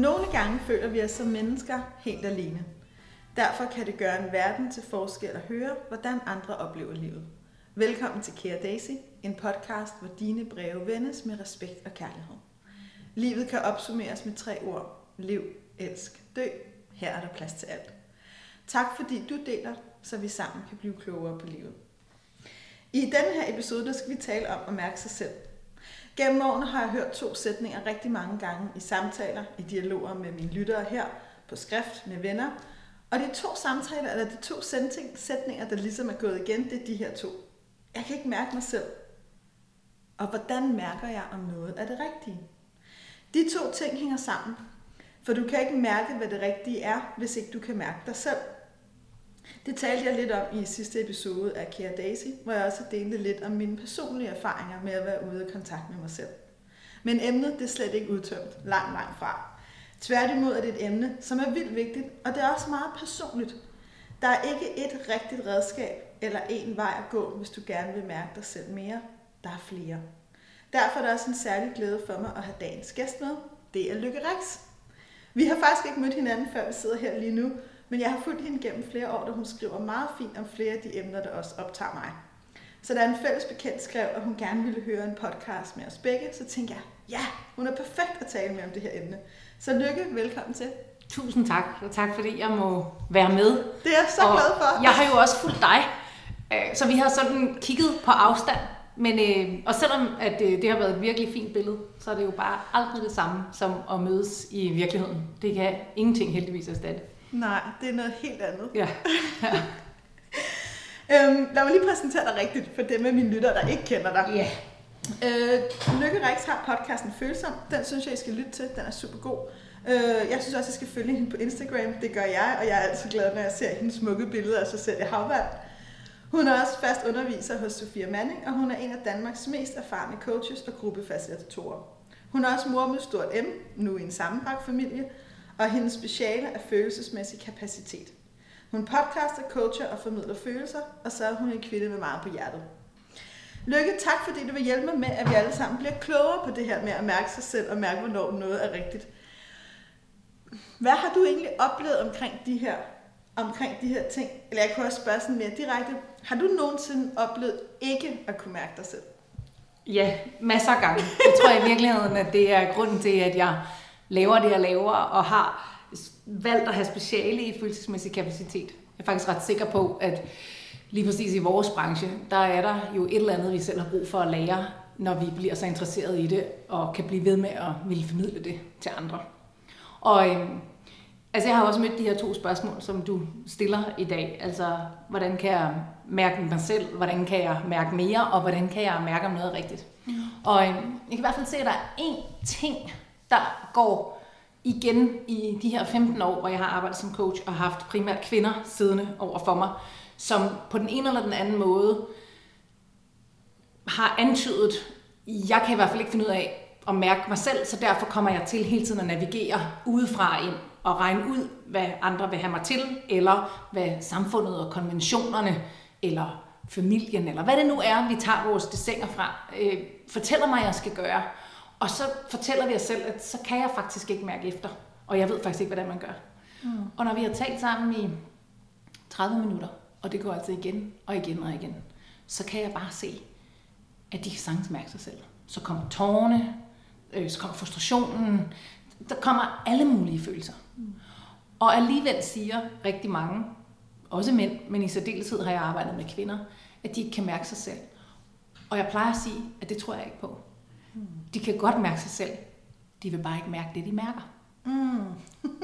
Nogle gange føler vi os som mennesker helt alene. Derfor kan det gøre en verden til forskel at høre, hvordan andre oplever livet. Velkommen til Kære Daisy, en podcast, hvor dine breve vendes med respekt og kærlighed. Livet kan opsummeres med tre ord. Lev, elsk, dø. Her er der plads til alt. Tak fordi du deler, så vi sammen kan blive klogere på livet. I denne her episode der skal vi tale om at mærke sig selv. Gennem årene har jeg hørt to sætninger rigtig mange gange i samtaler, i dialoger med mine lyttere her, på skrift med venner. Og de to samtaler, eller de to sætninger, der ligesom er gået igen, det er de her to. Jeg kan ikke mærke mig selv. Og hvordan mærker jeg, om noget er det rigtige? De to ting hænger sammen. For du kan ikke mærke, hvad det rigtige er, hvis ikke du kan mærke dig selv. Det talte jeg lidt om i sidste episode af Kære Daisy, hvor jeg også delte lidt om mine personlige erfaringer med at være ude af kontakt med mig selv. Men emnet det er slet ikke udtømt, langt, langt fra. Tværtimod er det et emne, som er vildt vigtigt, og det er også meget personligt. Der er ikke et rigtigt redskab eller en vej at gå, hvis du gerne vil mærke dig selv mere. Der er flere. Derfor er det også en særlig glæde for mig at have dagens gæst med. Det er Lykke Rex. Vi har faktisk ikke mødt hinanden, før vi sidder her lige nu, men jeg har fulgt hende gennem flere år, da hun skriver meget fint om flere af de emner, der også optager mig. Så da en fælles bekendt skrev, at hun gerne ville høre en podcast med os begge, så tænkte jeg, ja, hun er perfekt at tale med om det her emne. Så Lykke, velkommen til. Tusind tak, og tak fordi jeg må være med. Det er jeg så og glad for. Jeg har jo også fulgt dig, øh, så vi har sådan kigget på afstand. Men, øh, og selvom at øh, det har været et virkelig fint billede, så er det jo bare aldrig det samme som at mødes i virkeligheden. Det kan ingenting heldigvis erstatte. Nej, det er noget helt andet. Ja. ja. øhm, lad mig lige præsentere dig rigtigt for dem af mine lyttere, der ikke kender dig. Ja. Øh, Lykke Rex har podcasten Følsom. Den synes jeg, I skal lytte til. Den er super god. Øh, jeg synes også, I skal følge hende på Instagram. Det gør jeg, og jeg er altid glad, når jeg ser hendes smukke billeder af sig selv i havvand. Hun er også fast underviser hos Sofia Manning, og hun er en af Danmarks mest erfarne coaches og gruppefacilitatorer. Hun er også mor med stort M, nu i en sammenbragt familie, og hendes speciale er følelsesmæssig kapacitet. Hun podcaster, coacher og formidler følelser, og så er hun en kvinde med meget på hjertet. Lykke, tak fordi du vil hjælpe mig med, at vi alle sammen bliver klogere på det her med at mærke sig selv og mærke, hvornår noget er rigtigt. Hvad har du egentlig oplevet omkring de her, omkring de her ting? Eller jeg kunne også spørge sådan mere direkte. Har du nogensinde oplevet ikke at kunne mærke dig selv? Ja, masser af gange. Jeg tror i virkeligheden, at det er grunden til, at jeg laver det, jeg laver, og har valgt at have speciale i følelsesmæssig kapacitet. Jeg er faktisk ret sikker på, at lige præcis i vores branche, der er der jo et eller andet, vi selv har brug for at lære, når vi bliver så interesseret i det, og kan blive ved med at ville formidle det til andre. Og øhm, altså jeg har også mødt de her to spørgsmål, som du stiller i dag. Altså, hvordan kan jeg mærke mig selv? Hvordan kan jeg mærke mere? Og hvordan kan jeg mærke, om noget rigtigt? Mm. Og øhm, jeg kan i hvert fald se, at der er én ting, der går igen i de her 15 år, hvor jeg har arbejdet som coach og haft primært kvinder siddende over for mig, som på den ene eller den anden måde har antydet, jeg kan i hvert fald ikke finde ud af at mærke mig selv, så derfor kommer jeg til hele tiden at navigere udefra ind og regne ud, hvad andre vil have mig til, eller hvad samfundet og konventionerne, eller familien, eller hvad det nu er, vi tager vores desinger fra, øh, fortæller mig, at jeg skal gøre. Og så fortæller vi os selv, at så kan jeg faktisk ikke mærke efter. Og jeg ved faktisk ikke, hvordan man gør. Mm. Og når vi har talt sammen i 30 minutter, og det går altså igen og igen og igen, så kan jeg bare se, at de kan sagtens mærke sig selv. Så kommer tårerne, øh, så kommer frustrationen, der kommer alle mulige følelser. Mm. Og alligevel siger rigtig mange, også mænd, men i særdeleshed har jeg arbejdet med kvinder, at de ikke kan mærke sig selv. Og jeg plejer at sige, at det tror jeg ikke på. De kan godt mærke sig selv. De vil bare ikke mærke det, de mærker. Mm.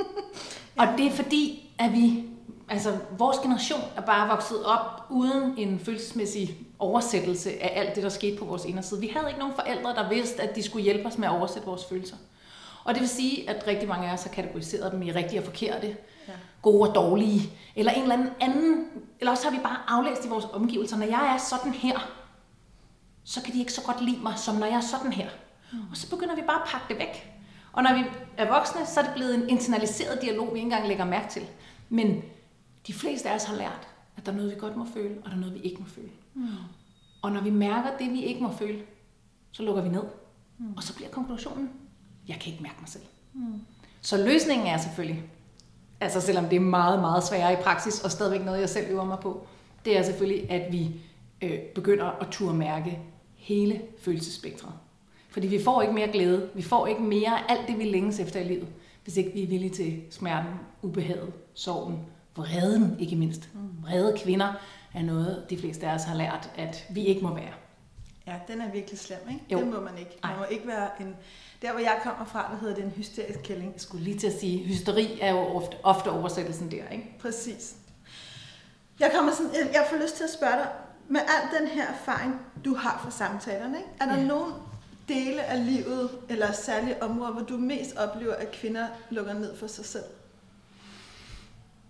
og det er fordi, at vi, altså vores generation er bare vokset op uden en følelsesmæssig oversættelse af alt det, der skete på vores inderside. Vi havde ikke nogen forældre, der vidste, at de skulle hjælpe os med at oversætte vores følelser. Og det vil sige, at rigtig mange af os har kategoriseret dem i rigtige og forkerte, ja. gode og dårlige, eller en eller anden anden, eller også har vi bare aflæst i vores omgivelser, når jeg er sådan her, så kan de ikke så godt lide mig, som når jeg er sådan her. Og så begynder vi bare at pakke det væk. Og når vi er voksne, så er det blevet en internaliseret dialog, vi ikke engang lægger mærke til. Men de fleste af os har lært, at der er noget, vi godt må føle, og der er noget, vi ikke må føle. Mm. Og når vi mærker det, vi ikke må føle, så lukker vi ned. Mm. Og så bliver konklusionen, jeg kan ikke mærke mig selv. Mm. Så løsningen er selvfølgelig, altså selvom det er meget, meget sværere i praksis, og stadigvæk noget, jeg selv øver mig på, det er selvfølgelig, at vi øh, begynder at turde mærke hele følelsesspektret. Fordi vi får ikke mere glæde, vi får ikke mere alt det, vi længes efter i livet, hvis ikke vi er villige til smerten, ubehaget, sorgen, vreden ikke mindst. Vrede kvinder er noget, de fleste af os har lært, at vi ikke må være. Ja, den er virkelig slem, ikke? Jo. Det må man ikke. Man Nej. må ikke være en... Der, hvor jeg kommer fra, der hedder det en hysterisk kælling. Jeg skulle lige til at sige, hysteri er jo ofte, ofte oversættelsen der, ikke? Præcis. Jeg kommer sådan, jeg får lyst til at spørge dig, med al den her erfaring, du har fra samtalerne, ikke? er der Ja. nogle dele af livet, eller særlige områder, hvor du mest oplever, at kvinder lukker ned for sig selv?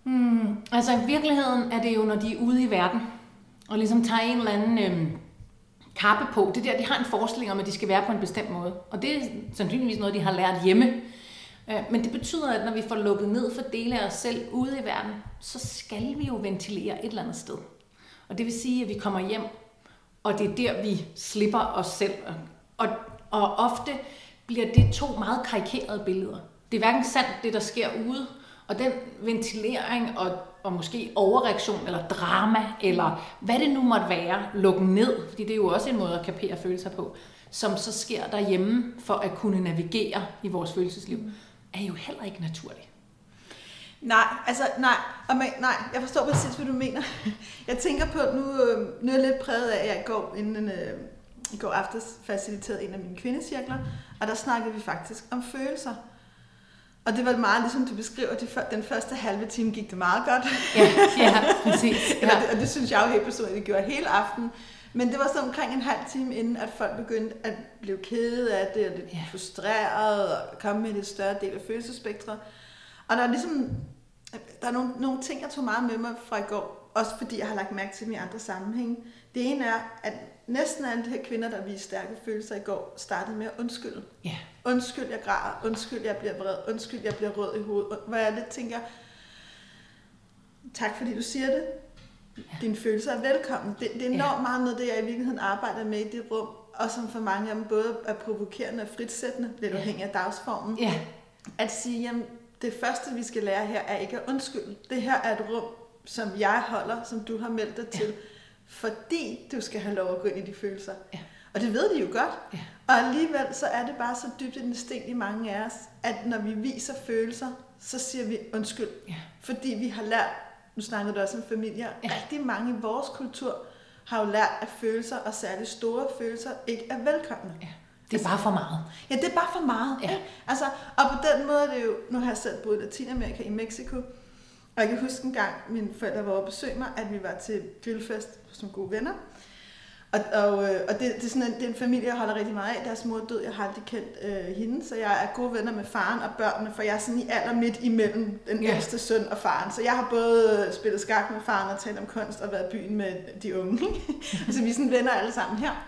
Hmm, altså i virkeligheden er det jo, når de er ude i verden, og ligesom tager en eller anden øhm, kappe på. Det der, de har en forestilling om, at de skal være på en bestemt måde. Og det er sandsynligvis noget, de har lært hjemme. Øh, Men det betyder, at når vi får lukket ned for dele af os selv ude i verden, så skal vi jo ventilere et eller andet sted. Og det vil sige, at vi kommer hjem, og det er der, vi slipper os selv. Og, og ofte bliver det to meget karikerede billeder. Det er hverken sandt, det der sker ude, og den ventilering og, og måske overreaktion, eller drama, eller hvad det nu måtte være, lukke ned, fordi det er jo også en måde at kapere følelser på, som så sker derhjemme for at kunne navigere i vores følelsesliv, er jo heller ikke naturligt. Nej, altså nej, og man, nej, jeg forstår præcis, hvad du mener. Jeg tænker på, nu, øh, nu er jeg lidt præget af, at jeg i går, inden, øh, i går aftes faciliterede en af mine kvindecirkler, og der snakkede vi faktisk om følelser. Og det var meget ligesom du beskriver, de, før- den første halve time gik det meget godt. Ja, ja præcis. Ja. det, og det synes jeg jo helt personligt, det gjorde hele aften. Men det var så omkring en halv time inden, at folk begyndte at blive kede af det, og lidt Ja. frustreret, og komme med lidt større del af følelsesspektret. Og der er ligesom, der er nogle, nogle ting, jeg tog meget med mig fra i går, også fordi jeg har lagt mærke til dem i andre sammenhænge. Det ene er, at næsten alle de her kvinder, der viste stærke følelser i går, startede med at undskylde. Ja. Undskyld, jeg græder. Undskyld, jeg bliver vred. Undskyld, jeg bliver rød i hovedet. Hvor jeg lidt tænker, tak fordi du siger det. Dine følelser er velkommen. Det, det er enormt meget noget, det jeg i virkeligheden arbejder med i det rum, og som for mange af dem både er provokerende og fritsættende, lidt Ja. afhængig af dagsformen. ja, At sige, jamen, det første, vi skal lære her, er ikke at undskylde. Det her er et rum, som jeg holder, som du har meldt dig Ja. til, fordi du skal have lov at gå ind i de følelser. Ja. Og det ved de jo godt. Ja. Og alligevel så er det bare så dybt en instinkt i mange af os, at når vi viser følelser, så siger vi undskyld. Ja. Fordi vi har lært, nu snakkede du også om familier, Ja. rigtig mange i vores kultur har jo lært, at følelser, og særligt store følelser, ikke er velkomne. ja. Det er bare for meget. Ja, det er bare for meget. Ja. Ikke? Altså, og på den måde er det jo, nu har jeg selv boet i Latinamerika i Mexico, og jeg kan huske en gang, mine forældre var oppe og besøge mig, at vi var til grillfest som gode venner. Og, og, øh, og det, det, er sådan en, det er en familie, jeg holder rigtig meget af. Deres mor er død, jeg har aldrig kendt øh, hende, så jeg er gode venner med faren og børnene, for jeg er sådan i alder midt imellem den Ja. ældste søn og faren. Så jeg har både spillet skak med faren og talt om kunst og været i byen med de unge. så vi er sådan venner alle sammen her.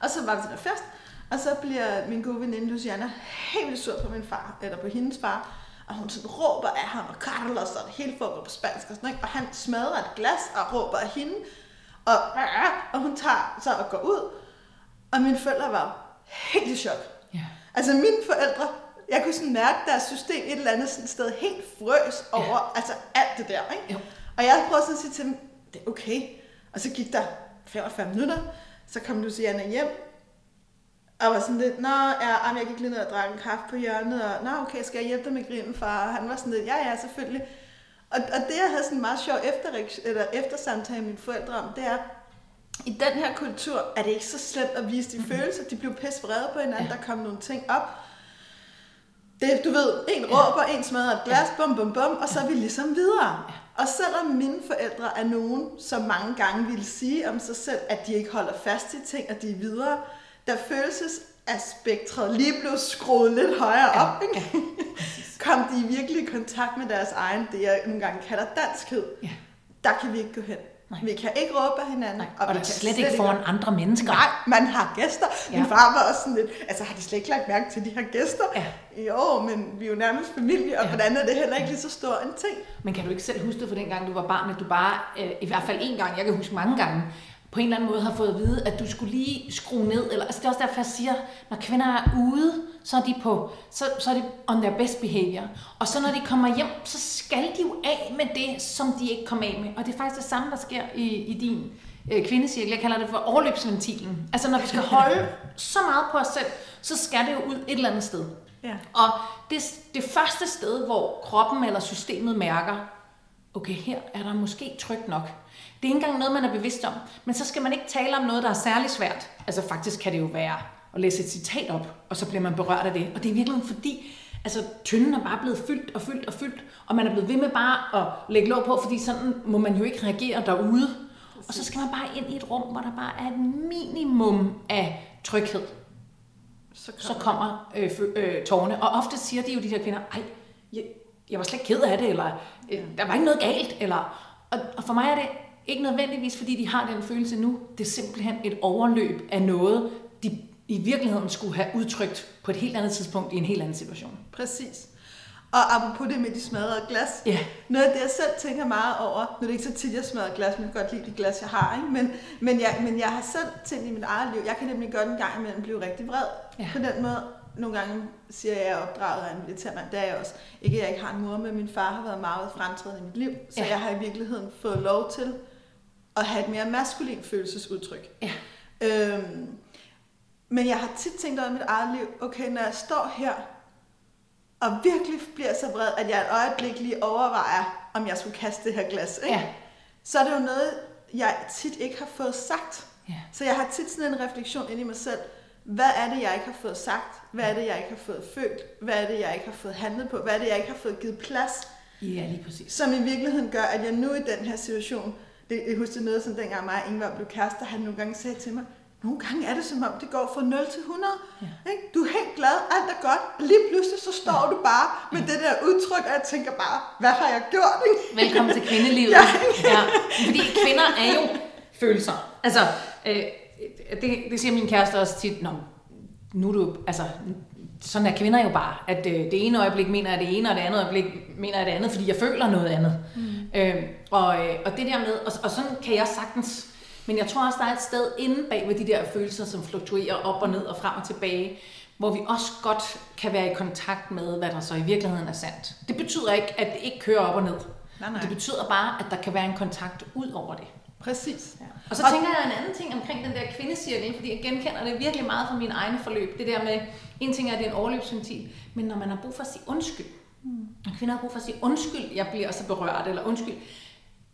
Og så var vi til den fest, og så bliver min gode veninde Luciana helt vildt sur på min far, eller på hendes far, og hun sådan råber af ham, og Carlos, og det hele foregår på spansk, og, sådan, ikke? og han smadrer et glas og råber af hende, og, og hun tager så og går ud, og mine forældre var helt i chok. Ja. Altså mine forældre, jeg kunne sådan mærke deres system et eller andet sådan sted helt frøs over ja. altså alt det der. Ikke? Jo. Og jeg prøvede sådan at sige til dem, det er okay. Og så gik der 45 minutter, så kom Luciana hjem, og var sådan lidt, nå, ja, jamen, jeg gik lige ned og drak en kaffe på hjørnet, og nå, okay, skal jeg hjælpe dig med grillen, far? Og han var sådan lidt, ja, ja, selvfølgelig. Og, og det, jeg havde sådan en meget sjov efter, eller eftersamtale med mine forældre om, det er, i den her kultur er det ikke så slemt at vise de følelser. De blev pisse vrede på hinanden, Ja. der kom nogle ting op. Det, du ved, en råber, en smadrer et glas, bum, bum, bum, og så er vi ligesom videre. Og selvom mine forældre er nogen, som mange gange ville sige om sig selv, at de ikke holder fast i ting, og de er videre, der følelsesaspektret lige blev skruet lidt højere op, ikke? kom de virkelig i kontakt med deres egen, det jeg nogle gange kalder danskhed. Ja. Der kan vi ikke gå hen. Nej. Vi kan ikke råbe af hinanden. Nej. vi Og, og kan slet ikke foran andre mennesker. Nej, man har gæster. Ja. Min Ja. far var også sådan lidt, altså har de slet ikke lagt mærke til de her gæster? Ja. Jo, men vi er jo nærmest familie, og Ja. hvordan er det heller ikke lige så stor en ting? Men kan du ikke selv huske det fra den gang, du var barn, at du bare, øh, i hvert fald en gang, jeg kan huske mange gange, på en eller anden måde har fået at vide, at du skulle lige skrue ned. Eller, altså det er også derfor, jeg siger, når kvinder er ude, så er de på, så, så er det on their best behavior. Og så når de kommer hjem, så skal de jo af med det, som de ikke kom af med. Og det er faktisk det samme, der sker i, i din øh, kvindecirkel. Jeg kalder det for overløbsventilen. Altså når vi skal holde så meget på os selv, så skal det jo ud et eller andet sted. Ja. Og det, det første sted, hvor kroppen eller systemet mærker, okay, her er der måske trygt nok. Det er ikke engang noget, man er bevidst om. Men så skal man ikke tale om noget, der er særlig svært. Altså faktisk kan det jo være at læse et citat op, og så bliver man berørt af det. Og det er virkelig fordi, altså tynden er bare blevet fyldt og fyldt og fyldt, og man er blevet ved med bare at lægge låg på, fordi sådan må man jo ikke reagere derude. Og så skal man bare ind i et rum, hvor der bare er et minimum af tryghed. Så Så kommer øh, øh, tårne. Og ofte siger de jo de der kvinder, ej, jeg, jeg var slet ikke ked af det, eller øh, der var ikke noget galt. Eller, og, og for mig er det ikke nødvendigvis, fordi de har den følelse nu. Det er simpelthen et overløb af noget, de i virkeligheden skulle have udtrykt på et helt andet tidspunkt i en helt anden situation. Præcis. Og apropos det med de smadrede glas, Ja. noget af det, jeg selv tænker meget over, nu er det ikke så tit, jeg smadrer glas, men jeg kan godt lide de glas, jeg har, ikke? Men, men, jeg, men jeg har selv tænkt i mit eget liv, jeg kan nemlig godt en gang imellem blive rigtig vred. Ja. På den måde, nogle gange siger jeg, at jeg er opdraget af en militærmand, det er jeg også. Ikke at jeg ikke har en mor, men min far har været meget fremtrædende i mit liv, så Ja. jeg har i virkeligheden fået lov til at have et mere maskulin følelsesudtryk. Ja. Øhm, men jeg har tit tænkt over i mit eget liv, okay, når jeg står her, og virkelig bliver så vred, at jeg et øjeblik lige overvejer, om jeg skulle kaste det her glas, ikke? Ja. så er det jo noget, jeg tit ikke har fået sagt. Ja. Så jeg har tit sådan en refleksion ind i mig selv. Hvad er det, jeg ikke har fået sagt? Hvad er det, jeg ikke har fået følt? Hvad er det, jeg ikke har fået handlet på? Hvad er det, jeg ikke har fået givet plads? Ja, lige præcis. Som i virkeligheden gør, at jeg nu i den her situation, det, jeg husker noget, som dengang mig og Ingvar blev kærester, han nogle gange sagde til mig, nogle gange er det som om, det går fra 0 til 100. Ja. Ikke? Du er helt glad, alt er godt, og lige pludselig så står du bare med det der udtryk, og jeg tænker bare, hvad har jeg gjort? Ikke? Velkommen til kvindelivet. Ja. ja. Fordi kvinder er jo følelser. Altså, øh, det, det siger min kæreste også tit, Nå, nu er du, altså, sådan er kvinder jo bare, at øh, det ene øjeblik mener jeg det ene, og det andet øjeblik mener jeg det andet, fordi jeg føler noget andet. Mm. Øh, og, og det der med, og, og sådan kan jeg sagtens, men jeg tror også, der er et sted inde bag ved de der følelser, som fluktuerer op og ned og frem og tilbage, hvor vi også godt kan være i kontakt med, hvad der så i virkeligheden er sandt. Det betyder ikke, at det ikke kører op og ned. Nej, nej. Det betyder bare, at der kan være en kontakt ud over det. Præcis. Ja. Og så Og- tænker jeg en anden ting omkring den der kvindecirkel, fordi jeg genkender det virkelig meget fra mine egne forløb. Det der med, en ting er, at det er en overløbsventil, men når man har brug for at sige undskyld, når kvinder har brug for at sige undskyld, jeg bliver så berørt, eller undskyld,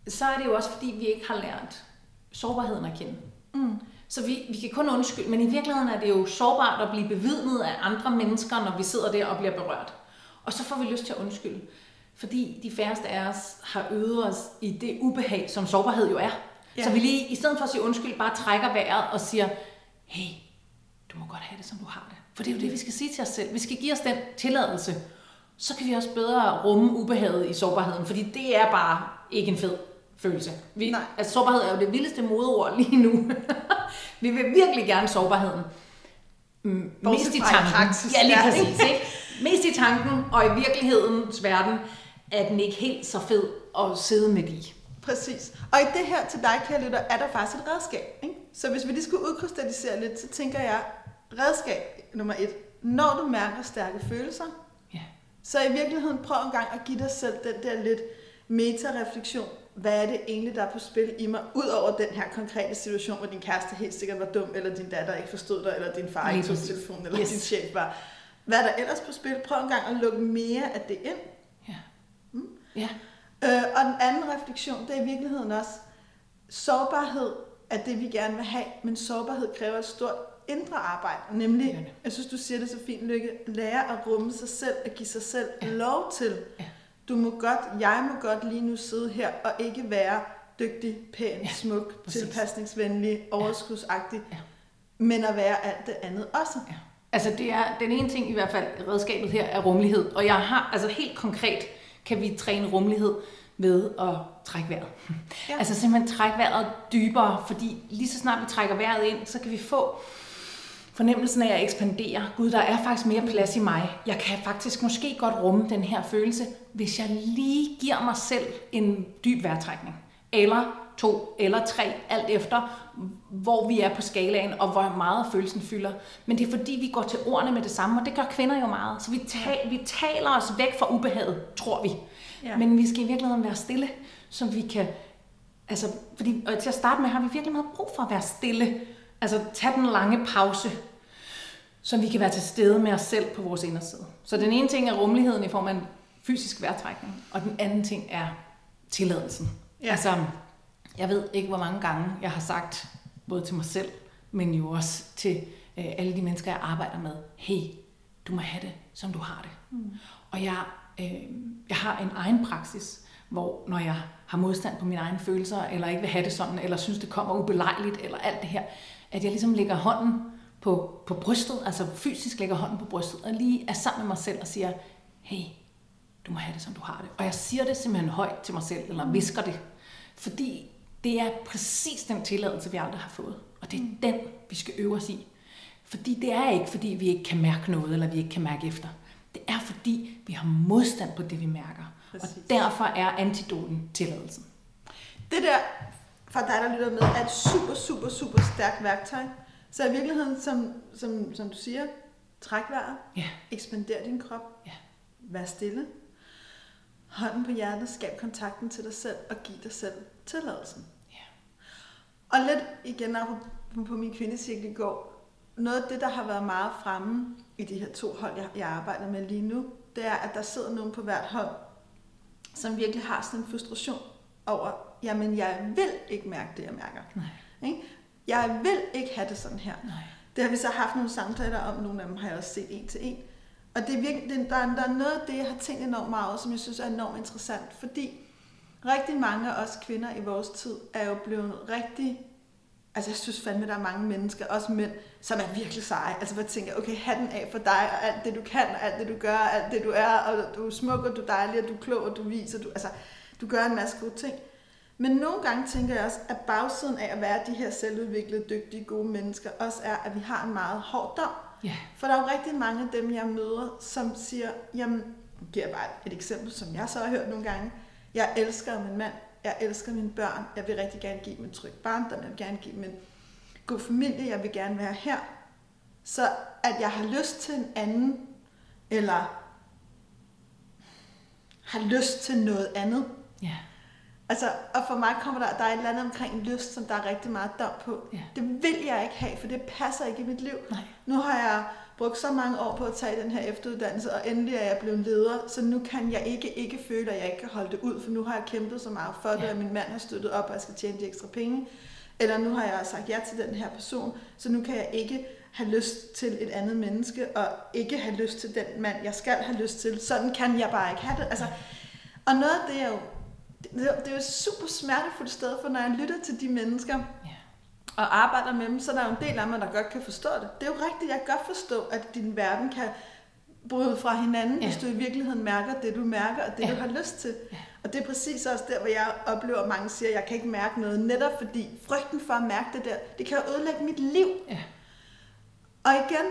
så er det jo også, fordi vi ikke har lært sårbarheden at kende. Mm. Så vi, vi kan kun undskylde, men i virkeligheden er det jo sårbart at blive bevidnet af andre mennesker, når vi sidder der og bliver berørt. Og så får vi lyst til at undskylde. Fordi de færreste af os har øvet os i det ubehag, som sårbarhed jo er. Ja. Så vi lige, i stedet for at sige undskyld, bare trækker vejret og siger, hey, du må godt have det, som du har det. For det er jo det, vi skal sige til os selv. Vi skal give os den tilladelse. Så kan vi også bedre rumme ubehaget i sårbarheden, fordi det er bare ikke en fed følelse. Vi, Nej. altså, sårbarhed er jo det vildeste modeord lige nu. vi vil virkelig gerne sårbarheden. Bortset Mest i tanken. praksis. Ja, lige præcis. Ikke? Mest i tanken, og i virkelighedens verden er den ikke helt så fed at sidde med i. Præcis. Og i det her til dig, kære lytter, er der faktisk et redskab. Ikke? Så hvis vi lige skulle udkrystallisere lidt, så tænker jeg, redskab nummer et. Når du mærker stærke følelser. Så i virkeligheden prøv en gang at give dig selv den der lidt meta-refleksion. Hvad er det egentlig, der er på spil i mig, ud over den her konkrete situation, hvor din kæreste helt sikkert var dum, eller din datter ikke forstod dig, eller din far ikke tog telefonen, eller Yes. din chef var. Hvad er der ellers på spil? Prøv en gang at lukke mere af det ind. Ja. Ja. Øh, og den anden refleksion, det er i virkeligheden også, sårbarhed er det, vi gerne vil have, men sårbarhed kræver et stort indre arbejde. Nemlig, det. jeg synes, du siger det så fint, Lykke, lære at rumme sig selv, at give sig selv Ja. lov til. Ja. Du må godt, jeg må godt lige nu sidde her og ikke være dygtig, pæn, Ja, smuk, præcis. tilpasningsvenlig, overskudsagtig, Ja. men at være alt det andet også. Ja. Altså det er den ene ting i hvert fald, redskabet her er rummelighed. Og jeg har, altså helt konkret kan vi træne rummelighed ved at trække vejret. Ja. Ja. Altså simpelthen trække vejret dybere, fordi lige så snart vi trækker vejret ind, så kan vi få fornemmelsen af at ekspandere. Gud, der er faktisk mere plads i mig. Jeg kan faktisk måske godt rumme den her følelse, hvis jeg lige giver mig selv en dyb vejrtrækning. Eller to eller tre, alt efter hvor vi er på skalaen, og hvor meget følelsen fylder. Men det er fordi, vi går til ordene med det samme, og det gør kvinder jo meget. Så vi, tal, vi taler os væk fra ubehaget, tror vi. Ja. Men vi skal i virkeligheden være stille, så vi kan... Altså, fordi, og til at starte med har vi virkelig meget brug for at være stille. Altså, tage den lange pause, så vi kan være til stede med os selv på vores inderside. Så den ene ting er rummeligheden i form af en fysisk vejrtrækning, og den anden ting er tilladelsen. Ja. Altså, jeg ved ikke, hvor mange gange jeg har sagt, både til mig selv, men jo også til øh, alle de mennesker, jeg arbejder med, hey, du må have det, som du har det. Mm. Og jeg, øh, jeg har en egen praksis, hvor når jeg har modstand på mine egne følelser, eller ikke vil have det sådan, eller synes, det kommer ubelejligt, eller alt det her, at jeg ligesom lægger hånden på, på brystet, altså fysisk lægger hånden på brystet, og lige er sammen med mig selv og siger, hey, du må have det, som du har det. Og jeg siger det simpelthen højt til mig selv, eller mm. visker det. Fordi det er præcis den tilladelse, vi aldrig har fået. Og det er mm. den, vi skal øve os i. Fordi det er ikke, fordi vi ikke kan mærke noget, eller vi ikke kan mærke efter. Det er, fordi vi har modstand på det, vi mærker. Præcis. Og derfor er antidoten tilladelsen. Det der, for dig, der lytter med, er et super, super, super stærkt værktøj. Så i virkeligheden, som, som, som du siger, træk vejret, ja. ekspander din krop, ja. vær stille, hånden på hjertet, skab kontakten til dig selv og giv dig selv tilladelsen. Ja. Og lidt igen på, på min kvindecirkel i går, noget af det, der har været meget fremme i de her to hold, jeg, jeg arbejder med lige nu, det er, at der sidder nogen på hvert hold, som virkelig har sådan en frustration over, jamen jeg vil ikke mærke det, jeg mærker. Nej. Ikke? Jeg vil ikke have det sådan her. Nej. Det har vi så haft nogle samtaler om, nogle af dem har jeg også set en til en. Og det er virkelig, der, er, der er noget af det, jeg har tænkt enormt meget over, som jeg synes er enormt interessant, fordi rigtig mange af os kvinder i vores tid er jo blevet rigtig Altså jeg synes fandme, der er mange mennesker, også mænd, som er virkelig seje. Altså hvor jeg tænker, okay, hatten af for dig, og alt det du kan, og alt det du gør, og alt det du er, og du er smuk, og du er dejlig, og du er klog, og du viser, du, altså du gør en masse gode ting. Men nogle gange tænker jeg også, at bagsiden af at være de her selvudviklede, dygtige, gode mennesker, også er, at vi har en meget hård dom. Yeah. For der er jo rigtig mange af dem, jeg møder, som siger, jamen, jeg giver bare et eksempel, som jeg så har hørt nogle gange. Jeg elsker min mand, jeg elsker mine børn, jeg vil rigtig gerne give dem en tryg barndom, jeg vil gerne give dem en god familie, jeg vil gerne være her. Så at jeg har lyst til en anden, eller har lyst til noget andet, yeah. Altså, og for mig kommer der, der er et eller andet omkring lyst, som der er rigtig meget dom på. Ja. Det vil jeg ikke have, for det passer ikke i mit liv. Nej. Nu har jeg brugt så mange år på at tage den her efteruddannelse, og endelig er jeg blevet leder, så nu kan jeg ikke ikke føle, at jeg ikke kan holde det ud, for nu har jeg kæmpet så meget for det, ja. og min mand har støttet op, og jeg skal tjene de ekstra penge. Eller nu har jeg sagt ja til den her person, så nu kan jeg ikke have lyst til et andet menneske, og ikke have lyst til den mand, jeg skal have lyst til. Sådan kan jeg bare ikke have det. Altså, og noget af det, jeg jo det, det er jo et super smertefuldt sted, for når jeg lytter til de mennesker, ja. og arbejder med dem, så er der jo en del af mig, der godt kan forstå det. Det er jo rigtigt, jeg kan godt forstå, at din verden kan bryde fra hinanden, ja. hvis du i virkeligheden mærker det, du mærker, og det, ja. du har lyst til. Ja. Og det er præcis også der, hvor jeg oplever, at mange siger, at jeg kan ikke mærke noget, netop fordi frygten for at mærke det der, det kan jo ødelægge mit liv. Ja. Og igen,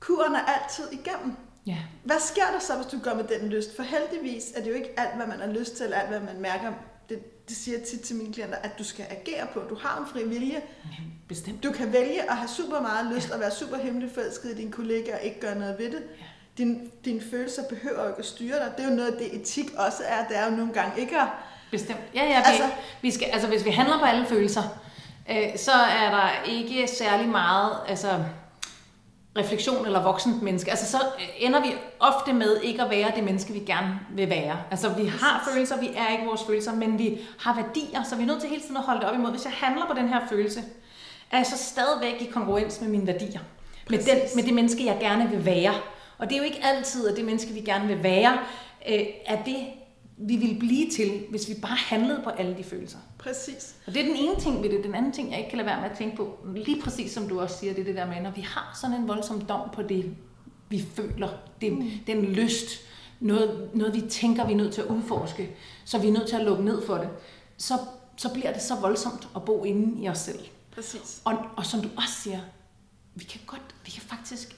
kuren er altid igennem. Ja. Hvad sker der så, hvis du går med den lyst? For heldigvis er det jo ikke alt, hvad man har lyst til, eller alt, hvad man mærker. Det, det siger jeg tit til mine klienter, at du skal agere på. Du har en fri vilje. Ja, bestemt. Du kan vælge at have super meget lyst, ja. og være super hemmelig forelsket i dine kollegaer, og ikke gøre noget ved det. Ja. Din, dine følelser behøver jo ikke at styre dig. Det er jo noget, det etik også er. Det er jo nogle gange ikke at... Bestemt. Ja, ja, vi, altså, vi skal, altså hvis vi handler på alle følelser, øh, så er der ikke særlig meget... Altså, refleksion eller voksent menneske, altså så ender vi ofte med ikke at være det menneske, vi gerne vil være. Altså vi har følelser, vi er ikke vores følelser, men vi har værdier, så vi er nødt til hele tiden at holde det op imod. Hvis jeg handler på den her følelse, er jeg så stadigvæk i kongruens med mine værdier. Med, den, med det menneske, jeg gerne vil være. Og det er jo ikke altid, at det menneske, vi gerne vil være, øh, er det, vi vil blive til, hvis vi bare handlede på alle de følelser. Præcis. Og det er den ene ting ved det. Den anden ting, jeg ikke kan lade være med at tænke på, lige præcis som du også siger, det er det der med, når vi har sådan en voldsom dom på det, vi føler, det, mm. den lyst, noget, noget vi tænker, vi er nødt til at udforske, så vi er nødt til at lukke ned for det, så, så bliver det så voldsomt at bo inde i os selv. Præcis. Og, og som du også siger, vi kan godt, vi kan faktisk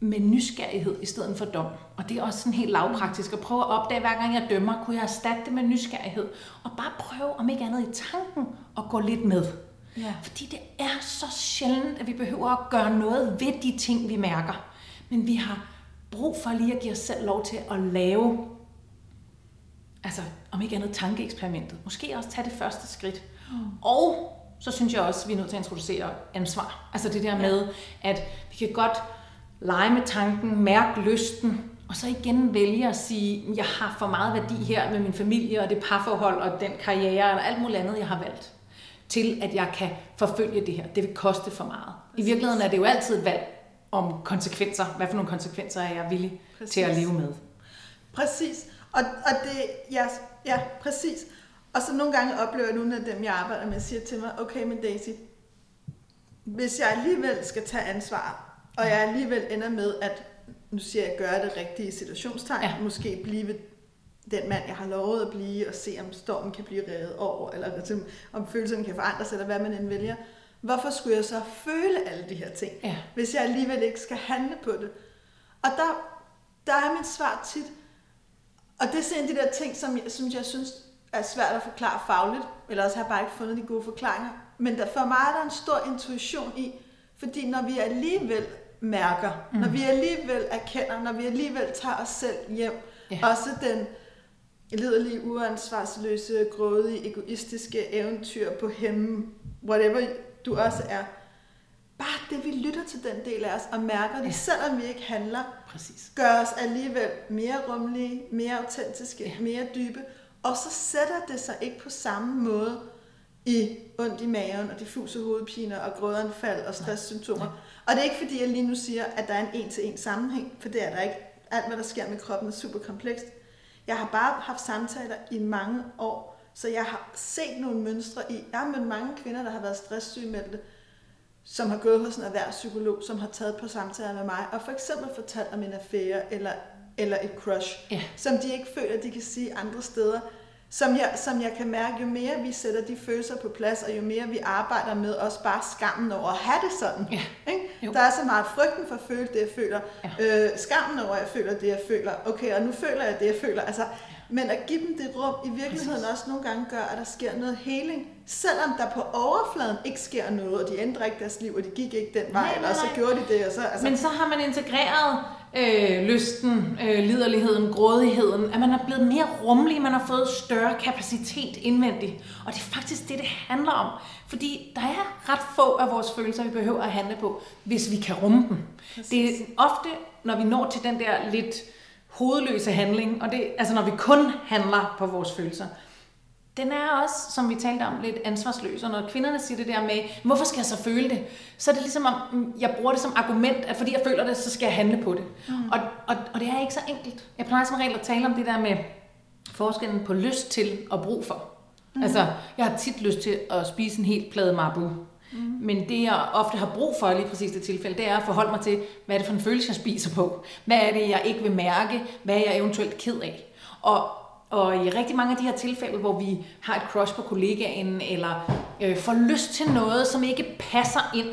med nysgerrighed i stedet for dom. Og det er også sådan helt lavpraktisk at prøve at opdage, hver gang jeg dømmer, kunne jeg erstatte det med nysgerrighed. Og bare prøve, om ikke andet i tanken, at gå lidt med. Ja. Fordi det er så sjældent, at vi behøver at gøre noget ved de ting, vi mærker. Men vi har brug for lige at give os selv lov til at lave, altså om ikke andet tankeeksperimentet. Måske også tage det første skridt. Mm. Og så synes jeg også, at vi er nødt til at introducere ansvar. Altså det der med, at vi kan godt lege med tanken, mærke lysten, og så igen vælge at sige, jeg har for meget værdi her med min familie og det parforhold og den karriere og alt muligt andet, jeg har valgt, til at jeg kan forfølge det her. Det vil koste for meget. I virkeligheden er det jo altid et valg om konsekvenser. Hvad for nogle konsekvenser er jeg villig præcis. til at leve med? Præcis. Og, og det, ja, ja, præcis. Og så nogle gange oplever jeg nogle af dem, jeg arbejder med, siger til mig, okay, men Daisy, hvis jeg alligevel skal tage ansvar, og jeg alligevel ender med at, nu siger jeg, gøre det rigtige situationstegn, ja. måske blive den mand, jeg har lovet at blive, og se om stormen kan blive revet over, eller om følelserne kan forandres, eller hvad man end vælger. Hvorfor skulle jeg så føle alle de her ting, ja. hvis jeg alligevel ikke skal handle på det? Og der, der er mit svar tit, og det er sådan de der ting, som jeg, som jeg synes er svært at forklare fagligt, eller også har jeg bare ikke fundet de gode forklaringer. Men der, for mig er der en stor intuition i, fordi når vi alligevel mærker, mm. når vi alligevel erkender, når vi alligevel tager os selv hjem, ja. også den liderlige, uansvarsløse, grådige, egoistiske eventyr på hemme, whatever du også er. Bare det, vi lytter til den del af os og mærker det, ja. selvom vi ikke handler, Præcis. gør os alligevel mere rummelige, mere autentiske, ja. mere dybe. Og så sætter det sig ikke på samme måde i ondt i maven og diffuse hovedpiner og grødanfald og stresssymptomer. Og det er ikke fordi, jeg lige nu siger, at der er en en-til-en sammenhæng, for det er der ikke. Alt, hvad der sker med kroppen, er super komplekst. Jeg har bare haft samtaler i mange år, så jeg har set nogle mønstre i. Jeg har mødt mange kvinder, der har været stresssygemeldte, som har gået hos en erhvervspsykolog, som har taget på samtaler med mig, og for eksempel fortalt om en affære eller, eller et crush, ja. som de ikke føler, de kan sige andre steder som jeg, som jeg kan mærke, jo mere vi sætter de følelser på plads, og jo mere vi arbejder med også bare skammen over at have det sådan. Ja. Ikke? Der er så meget frygten for at føle det, jeg føler. Ja. Øh, skammen over, at jeg føler det, jeg føler. Okay, og nu føler jeg det, jeg føler. Altså, men at give dem det rum i virkeligheden Præcis. også nogle gange gør, at der sker noget heling. Selvom der på overfladen ikke sker noget, og de ændrer ikke deres liv, og de gik ikke den vej, nej, nej, nej. eller så gjorde de det. Og så, altså... Men så har man integreret øh, lysten, øh, liderligheden, grådigheden, at man er blevet mere rummelig, man har fået større kapacitet indvendigt. Og det er faktisk det, det handler om. Fordi der er ret få af vores følelser, vi behøver at handle på, hvis vi kan rumme dem. Præcis. Det er ofte, når vi når til den der lidt hovedløse handling, og det, altså når vi kun handler på vores følelser, den er også, som vi talte om, lidt ansvarsløs. Og når kvinderne siger det der med, hvorfor skal jeg så føle det? Så er det ligesom, om mm, jeg bruger det som argument, at fordi jeg føler det, så skal jeg handle på det. Mm. Og, og, og det er ikke så enkelt. Jeg plejer som regel at tale om det der med forskellen på lyst til og brug for. Mm. Altså, jeg har tit lyst til at spise en helt plade marbu. Mm. Men det, jeg ofte har brug for lige præcis det tilfælde, det er at forholde mig til, hvad er det for en følelse, jeg spiser på? Hvad er det, jeg ikke vil mærke? Hvad er jeg eventuelt ked af? Og og i rigtig mange af de her tilfælde, hvor vi har et crush på kollegaen, eller øh, får lyst til noget, som ikke passer ind,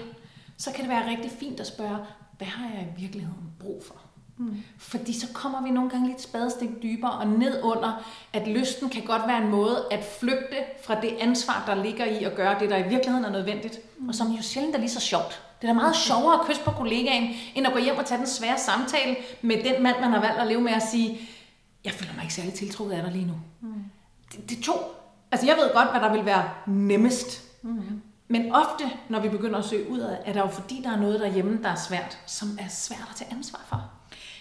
så kan det være rigtig fint at spørge, hvad har jeg i virkeligheden brug for? Mm. Fordi så kommer vi nogle gange lidt spadestik dybere og ned under, at lysten kan godt være en måde at flygte fra det ansvar, der ligger i at gøre det, der i virkeligheden er nødvendigt, mm. og som jo sjældent er lige så sjovt. Det er da meget sjovere at kysse på kollegaen, end at gå hjem og tage den svære samtale med den mand, man har valgt at leve med at sige, jeg føler mig ikke særlig tiltrukket af dig lige nu. Mm. Det, det to. Altså jeg ved godt, hvad der vil være nemmest. Mm. Men ofte, når vi begynder at søge ud af, er der jo fordi, der er noget derhjemme, der er svært, som er svært at tage ansvar for.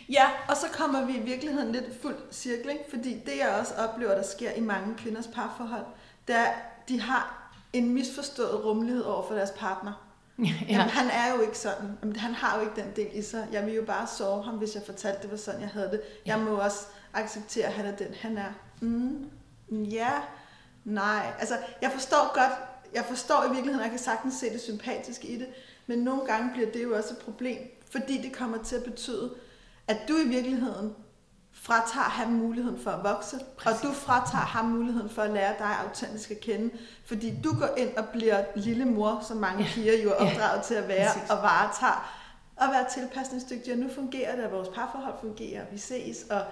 Ja, og så kommer vi i virkeligheden lidt fuld cirkel, ikke? fordi det jeg også oplever, der sker i mange kvinders parforhold, det er, de har en misforstået rummelighed over for deres partner. Ja. Jamen, han er jo ikke sådan. Jamen, han har jo ikke den del i sig. Jeg vil jo bare sove ham, hvis jeg fortalte, det var sådan, jeg havde det. Jeg må også acceptere, at han er den, han er. Mm, ja, nej. Altså, jeg forstår godt, jeg forstår i virkeligheden, at jeg kan sagtens se det sympatiske i det, men nogle gange bliver det jo også et problem, fordi det kommer til at betyde, at du i virkeligheden fratager ham muligheden for at vokse, Præcis. og du fratager ham muligheden for at lære dig autentisk at kende, fordi du går ind og bliver lille mor, som mange ja. piger jo er opdraget ja. til at være, Præcis. og varetager at være tilpasningsdygtig, og nu fungerer det, at vores parforhold fungerer, vi ses, og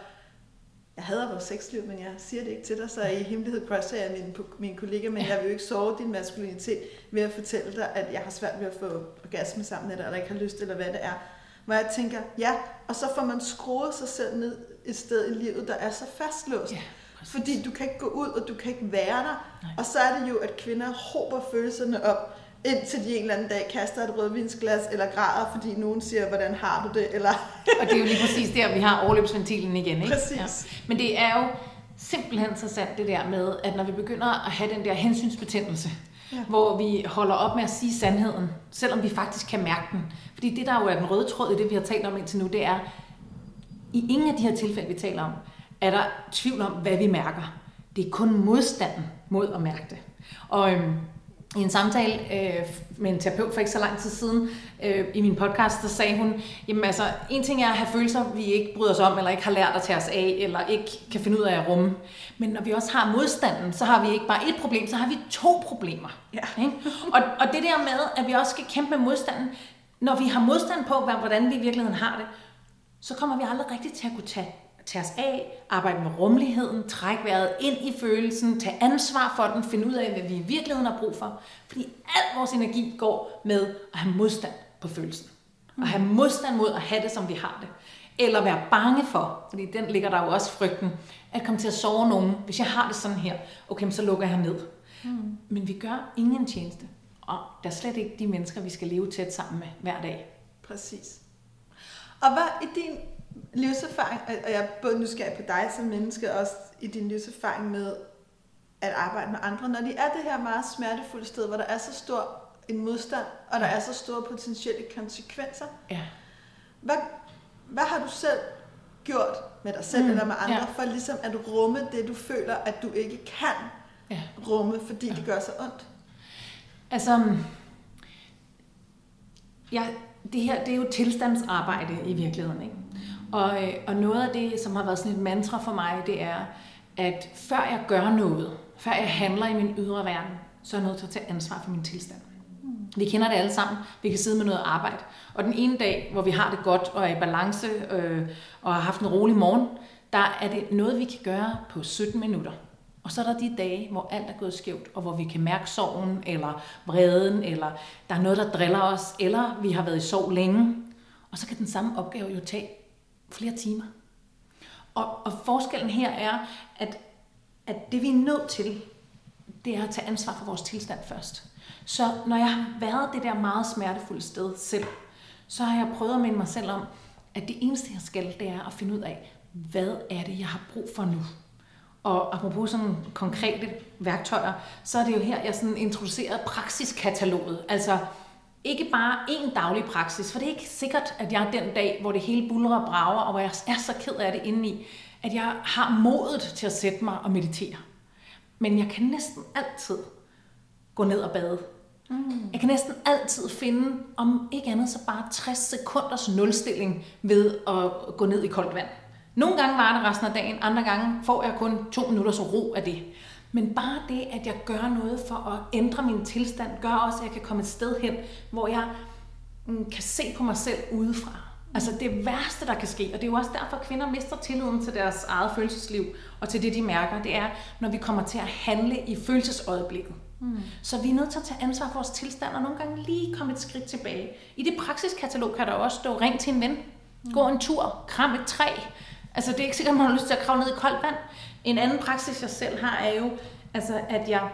jeg hader vores sexliv, men jeg siger det ikke til dig, så i hemmelighed crusher jeg min, min kollega, men jeg vil jo ikke sove din maskulinitet ved at fortælle dig, at jeg har svært ved at få orgasme sammen med dig, eller ikke har lyst, eller hvad det er. Hvor jeg tænker, ja, og så får man skruet sig selv ned et sted i livet, der er så fastlåst. Ja, fordi du kan ikke gå ud, og du kan ikke være der. Nej. Og så er det jo, at kvinder håber følelserne op, indtil de en eller anden dag kaster et rødvinsglas, eller græder, fordi nogen siger, hvordan har du det? Eller og det er jo lige præcis der, vi har overløbsventilen igen. Ikke? Præcis. Ja. Men det er jo simpelthen så sandt det der med, at når vi begynder at have den der hensynsbetændelse, ja. hvor vi holder op med at sige sandheden, selvom vi faktisk kan mærke den. Fordi det, der jo er den røde tråd i det, vi har talt om indtil nu, det er, i ingen af de her tilfælde, vi taler om, er der tvivl om, hvad vi mærker. Det er kun modstanden mod at mærke det. Og øhm, i en samtale øh, med en terapeut for ikke så lang tid siden øh, i min podcast, der sagde hun, jamen altså, en ting er at have følelser, vi ikke bryder os om, eller ikke har lært at tage os af, eller ikke kan finde ud af at rumme. Men når vi også har modstanden, så har vi ikke bare et problem, så har vi to problemer. Ja. Ikke? Og, og det der med, at vi også skal kæmpe med modstanden, når vi har modstand på, hvordan vi i virkeligheden har det, så kommer vi aldrig rigtigt til at kunne tage tage os af, arbejde med rummeligheden, trække vejret ind i følelsen, tage ansvar for den, finde ud af, hvad vi i virkeligheden har brug for. Fordi al vores energi går med at have modstand på følelsen. Og have modstand mod at have det, som vi har det. Eller være bange for, fordi den ligger der jo også frygten, at komme til at sove nogen. Hvis jeg har det sådan her, okay, så lukker jeg ned. Mm. Men vi gør ingen tjeneste. Og der er slet ikke de mennesker, vi skal leve tæt sammen med hver dag. Præcis. Og hvad i din livserfaring, og jeg er både nysgerrig på dig som menneske, og også i din livserfaring med at arbejde med andre, når de er det her meget smertefulde sted, hvor der er så stor en modstand, og der er så store potentielle konsekvenser. Ja. Hvad, hvad har du selv gjort med dig selv mm, eller med andre, ja. for ligesom at rumme det, du føler, at du ikke kan ja. rumme, fordi ja. det gør så ondt? Altså, ja, det her det er jo tilstandsarbejde i virkeligheden. Ikke? Og, øh, og noget af det, som har været sådan et mantra for mig, det er, at før jeg gør noget, før jeg handler i min ydre verden, så er jeg nødt til at tage ansvar for min tilstand. Vi kender det alle sammen. Vi kan sidde med noget arbejde. Og den ene dag, hvor vi har det godt og er i balance øh, og har haft en rolig morgen, der er det noget, vi kan gøre på 17 minutter. Og så er der de dage, hvor alt er gået skævt, og hvor vi kan mærke sorgen, eller vreden, eller der er noget, der driller os, eller vi har været i sorg længe. Og så kan den samme opgave jo tage flere timer. Og, og forskellen her er, at, at det vi er nødt til, det er at tage ansvar for vores tilstand først. Så når jeg har været det der meget smertefulde sted selv, så har jeg prøvet at minde mig selv om, at det eneste, jeg skal, det er at finde ud af, hvad er det, jeg har brug for nu? Og apropos sådan konkrete værktøjer, så er det jo her, jeg sådan introducerer praksiskataloget. Altså, ikke bare en daglig praksis, for det er ikke sikkert, at jeg den dag, hvor det hele bulrer og brager, og hvor jeg er så ked af det indeni, at jeg har modet til at sætte mig og meditere. Men jeg kan næsten altid gå ned og bade. Mm. Jeg kan næsten altid finde, om ikke andet, så bare 60 sekunders nulstilling ved at gå ned i koldt vand. Nogle gange var det resten af dagen, andre gange får jeg kun to minutters ro af det. Men bare det, at jeg gør noget for at ændre min tilstand, gør også, at jeg kan komme et sted hen, hvor jeg mm, kan se på mig selv udefra. Altså det værste, der kan ske, og det er jo også derfor, at kvinder mister tilliden til deres eget følelsesliv og til det, de mærker, det er, når vi kommer til at handle i følelsesøjeblikket. Mm. Så vi er nødt til at tage ansvar for vores tilstand, og nogle gange lige komme et skridt tilbage. I det praksiskatalog kan der også stå, ring til en ven, mm. gå en tur, kram et træ. Altså det er ikke sikkert, man har lyst til at kravle ned i koldt vand, en anden praksis, jeg selv har, er jo, altså, at jeg,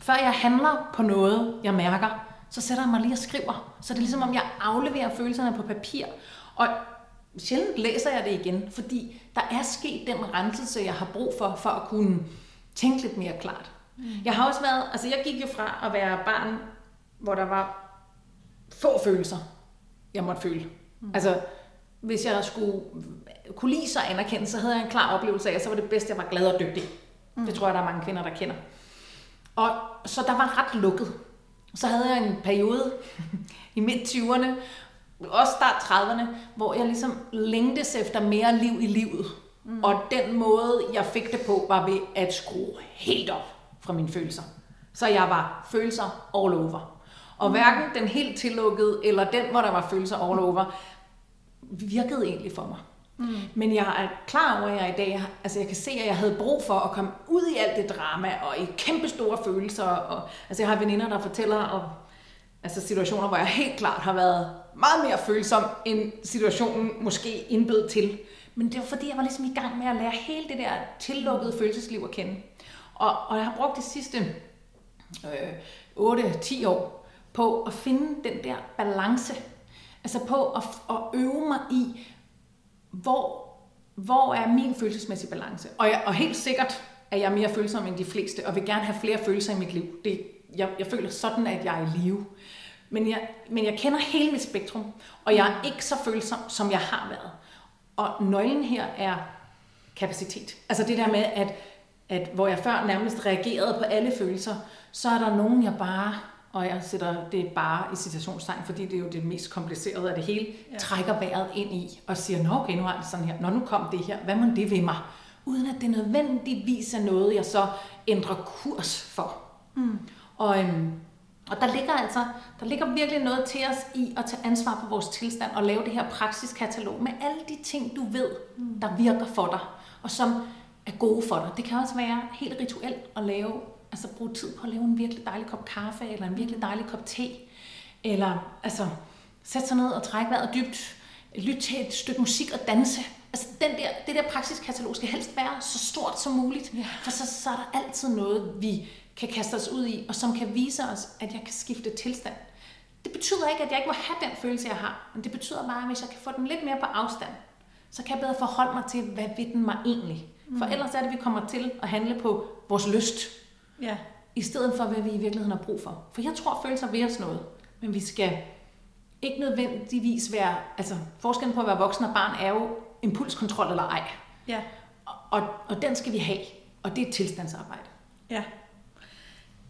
før jeg handler på noget, jeg mærker, så sætter jeg mig lige og skriver. Så det er ligesom, om jeg afleverer følelserne på papir. Og sjældent læser jeg det igen, fordi der er sket den renselse, jeg har brug for, for at kunne tænke lidt mere klart. Mm. Jeg har også været, altså jeg gik jo fra at være barn, hvor der var få følelser, jeg måtte føle. Mm. Altså, hvis jeg skulle kunne lide sig anerkende, så havde jeg en klar oplevelse af, at så var det bedst, at jeg var glad og dygtig. Mm. Det tror jeg, der er mange kvinder, der kender. Og så der var ret lukket. Så havde jeg en periode i midt-20'erne, også start 30'erne, hvor jeg ligesom længtes efter mere liv i livet. Mm. Og den måde, jeg fik det på, var ved at skrue helt op fra mine følelser. Så jeg var følelser all over. Og hverken den helt tillukkede, eller den, hvor der var følelser all over, virkede egentlig for mig. Mm. Men jeg er klar over, at jeg i dag, altså jeg kan se, at jeg havde brug for at komme ud i alt det drama, og i kæmpe store følelser. Og, altså jeg har veninder, der fortæller om altså situationer, hvor jeg helt klart har været meget mere følsom, end situationen måske indbød til. Men det var fordi, jeg var ligesom i gang med at lære hele det der tillukkede følelsesliv at kende. Og, og jeg har brugt de sidste øh, 8-10 år på at finde den der balance. Altså på at, at øve mig i, hvor, hvor er min følelsesmæssige balance. Og, jeg, og helt sikkert er jeg mere følsom end de fleste, og vil gerne have flere følelser i mit liv. Det, jeg, jeg føler sådan, at jeg er i live. Men jeg, men jeg kender hele mit spektrum, og jeg er ikke så følsom, som jeg har været. Og nøglen her er kapacitet. Altså det der med, at, at hvor jeg før nærmest reagerede på alle følelser, så er der nogen, jeg bare, og jeg sætter det bare i citationstegn, fordi det er jo det mest komplicerede af det hele, ja. trækker vejret ind i og siger, nå okay, nu har det sådan her, når nu kom det her, hvad må det ved mig? Uden at det nødvendigvis er noget, jeg så ændrer kurs for. Mm. Og, øhm, og der ligger altså, der ligger virkelig noget til os i at tage ansvar for vores tilstand og lave det her praksiskatalog med alle de ting, du ved, der virker for dig, og som er gode for dig. Det kan også være helt rituelt at lave, altså bruge tid på at lave en virkelig dejlig kop kaffe, eller en virkelig dejlig kop te, eller altså sætte sig ned og trække vejret dybt, lytte til et stykke musik og danse. Altså den der, det der praksiskatalog skal helst være så stort som muligt, ja. for så, så er der altid noget, vi kan kaste os ud i, og som kan vise os, at jeg kan skifte tilstand. Det betyder ikke, at jeg ikke må have den følelse, jeg har, men det betyder bare, at hvis jeg kan få den lidt mere på afstand, så kan jeg bedre forholde mig til, hvad vil den mig egentlig? For mm. ellers er det, at vi kommer til at handle på vores lyst, ja. i stedet for, hvad vi i virkeligheden har brug for. For jeg tror, at følelser vil os noget, men vi skal ikke nødvendigvis være, altså forskellen på at være voksen og barn er jo impulskontrol eller ej. Ja. Og, og, den skal vi have, og det er et tilstandsarbejde. Ja.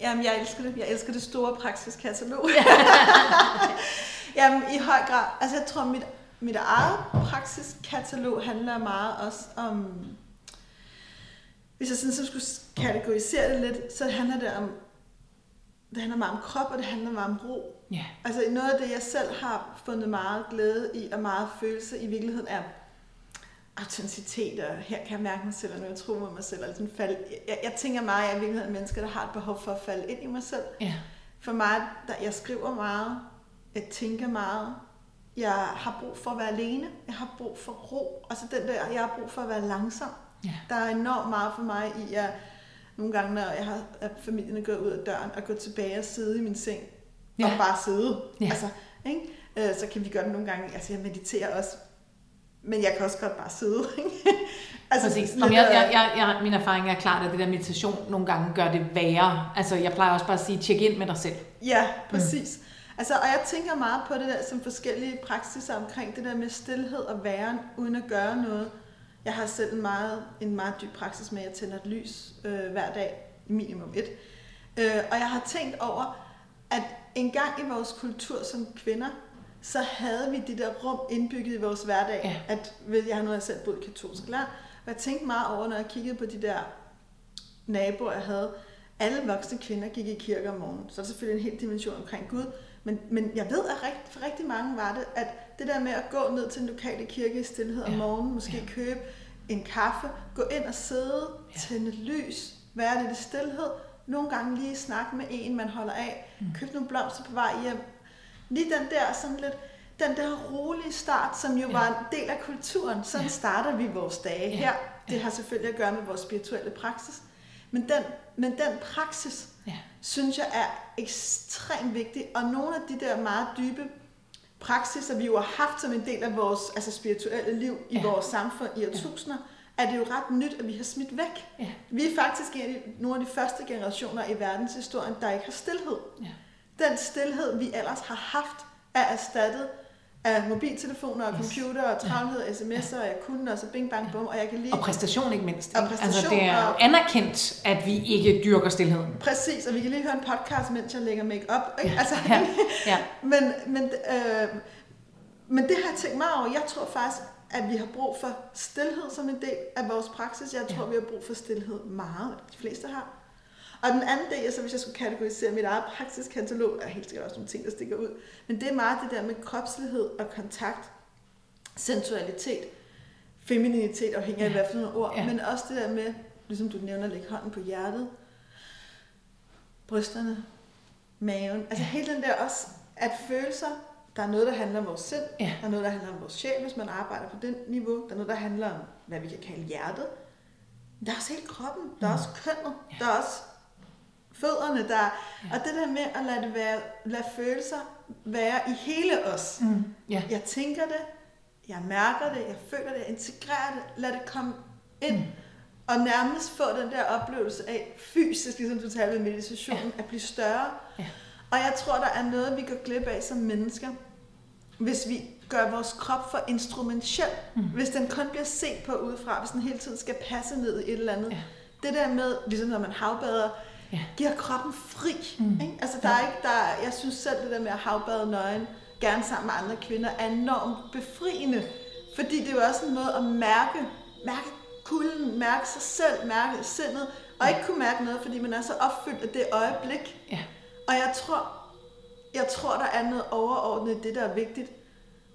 Jamen, jeg elsker det. Jeg elsker det store praksiskatalog. Jamen, i høj grad. Altså, jeg tror, mit, mit eget praksiskatalog handler meget også om... Hvis jeg sådan så skulle kategorisere det lidt, så handler det om... Det handler meget om krop, og det handler meget om ro. Ja. Altså, noget af det, jeg selv har fundet meget glæde i, og meget følelse i virkeligheden, er autenticitet, og her kan jeg mærke mig selv, og nu jeg tror med mig selv, og sådan falde. Jeg, jeg tænker meget, at jeg er i virkeligheden mennesker, der har et behov for at falde ind i mig selv. Ja. For mig, der, jeg skriver meget, jeg tænker meget, jeg har brug for at være alene, jeg har brug for ro, altså den der, jeg har brug for at være langsom. Ja. Der er enormt meget for mig i, at nogle gange, når jeg har, at familien er gået ud af døren, og gå tilbage og sidde i min seng, ja. og bare sidde. Ja. Altså, ikke? Øh, så kan vi gøre det nogle gange, altså jeg mediterer også men jeg kan også godt bare sidde. altså, Præcis. Lidt, jeg, jeg, jeg, jeg, min erfaring er klart, at det der meditation nogle gange gør det værre. Altså, jeg plejer også bare at sige, tjek ind med dig selv. Ja, præcis. Mm. Altså, og jeg tænker meget på det der som forskellige praksiser omkring det der med stillhed og væren, uden at gøre noget. Jeg har selv en meget, en meget dyb praksis med, at jeg tænder et lys øh, hver dag, minimum et. Øh, og jeg har tænkt over, at en gang i vores kultur som kvinder, så havde vi det der rum indbygget i vores hverdag. Ja. At, jeg har nu jeg selv boet katolsk land, og jeg tænkte meget over, når jeg kiggede på de der naboer, jeg havde. Alle voksne kvinder gik i kirke om morgenen. Så er der selvfølgelig en hel dimension omkring Gud. Men, men jeg ved, at rigt, for rigtig mange var det, at det der med at gå ned til den lokale kirke i stillhed ja. om morgenen, måske ja. købe en kaffe, gå ind og sidde, ja. tænde lys, være lidt i stillhed, nogle gange lige snakke med en, man holder af, mm. købe nogle blomster på vej hjem, lige den der sådan lidt, den der rolige start, som jo ja. var en del af kulturen. Sådan ja. starter vi vores dage ja. her. Det ja. har selvfølgelig at gøre med vores spirituelle praksis. Men den, men den praksis, ja. synes jeg er ekstremt vigtig. Og nogle af de der meget dybe praksiser, vi jo har haft som en del af vores altså spirituelle liv i ja. vores samfund i årtusinder, ja. er det jo ret nyt, at vi har smidt væk. Ja. Vi er faktisk en af de, nogle af de første generationer i verdenshistorien, der ikke har stillhed. Ja den stillhed, vi ellers har haft, er erstattet af mobiltelefoner og computer og travlhed og sms'er, og jeg kunne, og så bing bang bum, og jeg kan lige... Og præstation ikke mindst. Og præstation, altså det er og... anerkendt, at vi ikke dyrker stillheden. Præcis, og vi kan lige høre en podcast, mens jeg lægger make up. Ikke? Altså, ja. ja. men, men, øh, men det har jeg tænkt meget over. Jeg tror faktisk, at vi har brug for stillhed som en del af vores praksis. Jeg tror, ja. vi har brug for stillhed meget, de fleste har. Og den anden del, så hvis jeg skulle kategorisere mit eget praksiskatalog, er helt sikkert også nogle ting, der stikker ud. Men det er meget det der med kropslighed og kontakt, sensualitet, femininitet, afhængig af Ja. hvad for nogle ord, Ja. men også det der med, ligesom du nævner, at lægge hånden på hjertet, brysterne, maven. Altså Ja. hele den der også, at følelser, der er noget, der handler om vores sind, Ja. der er noget, der handler om vores sjæl, hvis man arbejder på den niveau, der er noget, der handler om, hvad vi kan kalde hjertet. Der er også hele kroppen, der er Mm. også kønnet, Ja. der er også fødderne, der Ja. og det der med at lade, det være, lade følelser være i hele os. Mm. Ja. Jeg tænker det, jeg mærker det, jeg føler det, jeg integrerer det, lad det komme ind. Mm. Og nærmest få den der oplevelse af fysisk, ligesom du talte med meditationen, at blive større. Ja. Og jeg tror, der er noget, vi går glip af som mennesker, hvis vi gør vores krop for instrumentiel. Mm. Hvis den kun bliver set på udefra, hvis den hele tiden skal passe ned i et eller andet. Ja. Det der med, ligesom når man havbader, Ja. giver kroppen fri. Mm. Ikke? Altså, der er ikke, der, er- jeg synes selv, det der med at havbade nøgen, gerne sammen med andre kvinder, er enormt befriende. Fordi det er jo også en måde at mærke, mærke kulden, mærke sig selv, mærke sindet, og ikke kunne mærke noget, fordi man er så opfyldt af det øjeblik. Ja. Og jeg tror, jeg tror, der er noget overordnet i det, der er vigtigt.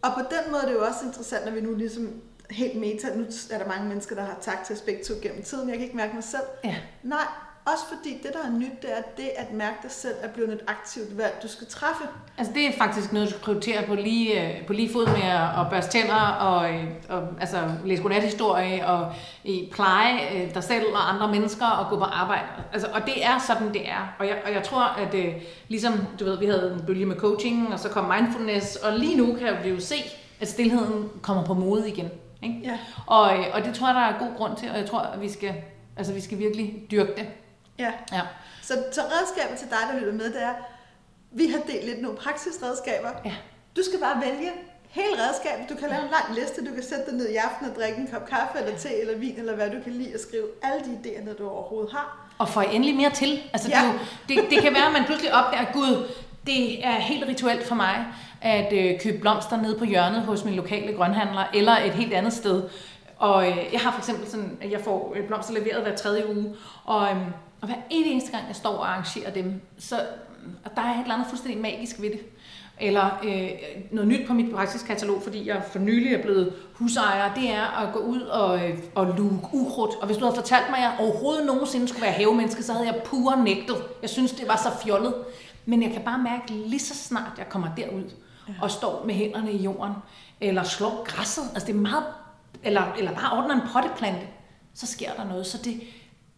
Og på den måde er det jo også interessant, når vi nu ligesom helt meta, nu er der mange mennesker, der har sagt til os begge to gennem tiden, jeg kan ikke mærke mig selv. Ja. Nej, også fordi det, der er nyt, det er det at mærke dig selv er blevet et aktivt valg, du skal træffe. Altså det er faktisk noget, du skal prioritere på lige, øh, på lige fod med at, børste tænder og, øh, og altså, læse godnathistorie og i pleje øh, dig selv og andre mennesker og gå på arbejde. Altså, og det er sådan, det er. Og jeg, og jeg tror, at ligesom du ved, vi havde en bølge med coaching, og så kom mindfulness, og lige nu kan vi jo se, at stillheden kommer på mode igen. Ikke? Ja. Og, og det tror jeg, der er god grund til, og jeg tror, at vi skal, altså, vi skal virkelig dyrke det. Ja. Ja. Så, så redskabet til dig, der lytter med, det er, vi har delt lidt nogle praksisredskaber. Ja. Du skal bare vælge hele redskabet. Du kan lave en lang liste, du kan sætte dig ned i aften og drikke en kop kaffe eller te eller vin, eller hvad du kan lide at skrive alle de idéer, du overhovedet har. Og får endelig mere til. Altså, ja. Ja. det, det, kan være, at man pludselig opdager, Gud, det er helt rituelt for mig at øh, købe blomster ned på hjørnet hos min lokale grønhandler, eller et helt andet sted. Og øh, jeg har for eksempel sådan, at jeg får øh, blomster leveret hver tredje uge, og, øh, og hver eneste gang, jeg står og arrangerer dem, så og der er et eller andet fuldstændig magisk ved det. Eller øh, noget nyt på mit praksiskatalog, fordi jeg for nylig er blevet husejer, det er at gå ud og, øh, og luge ukrudt. Og hvis du havde fortalt mig, at jeg overhovedet nogensinde skulle være havemenneske, så havde jeg pure nægtet. Jeg synes, det var så fjollet. Men jeg kan bare mærke, lige så snart jeg kommer derud ja. og står med hænderne i jorden, eller slår græsset, altså det er meget, eller, eller bare ordner en potteplante, så sker der noget. Så det,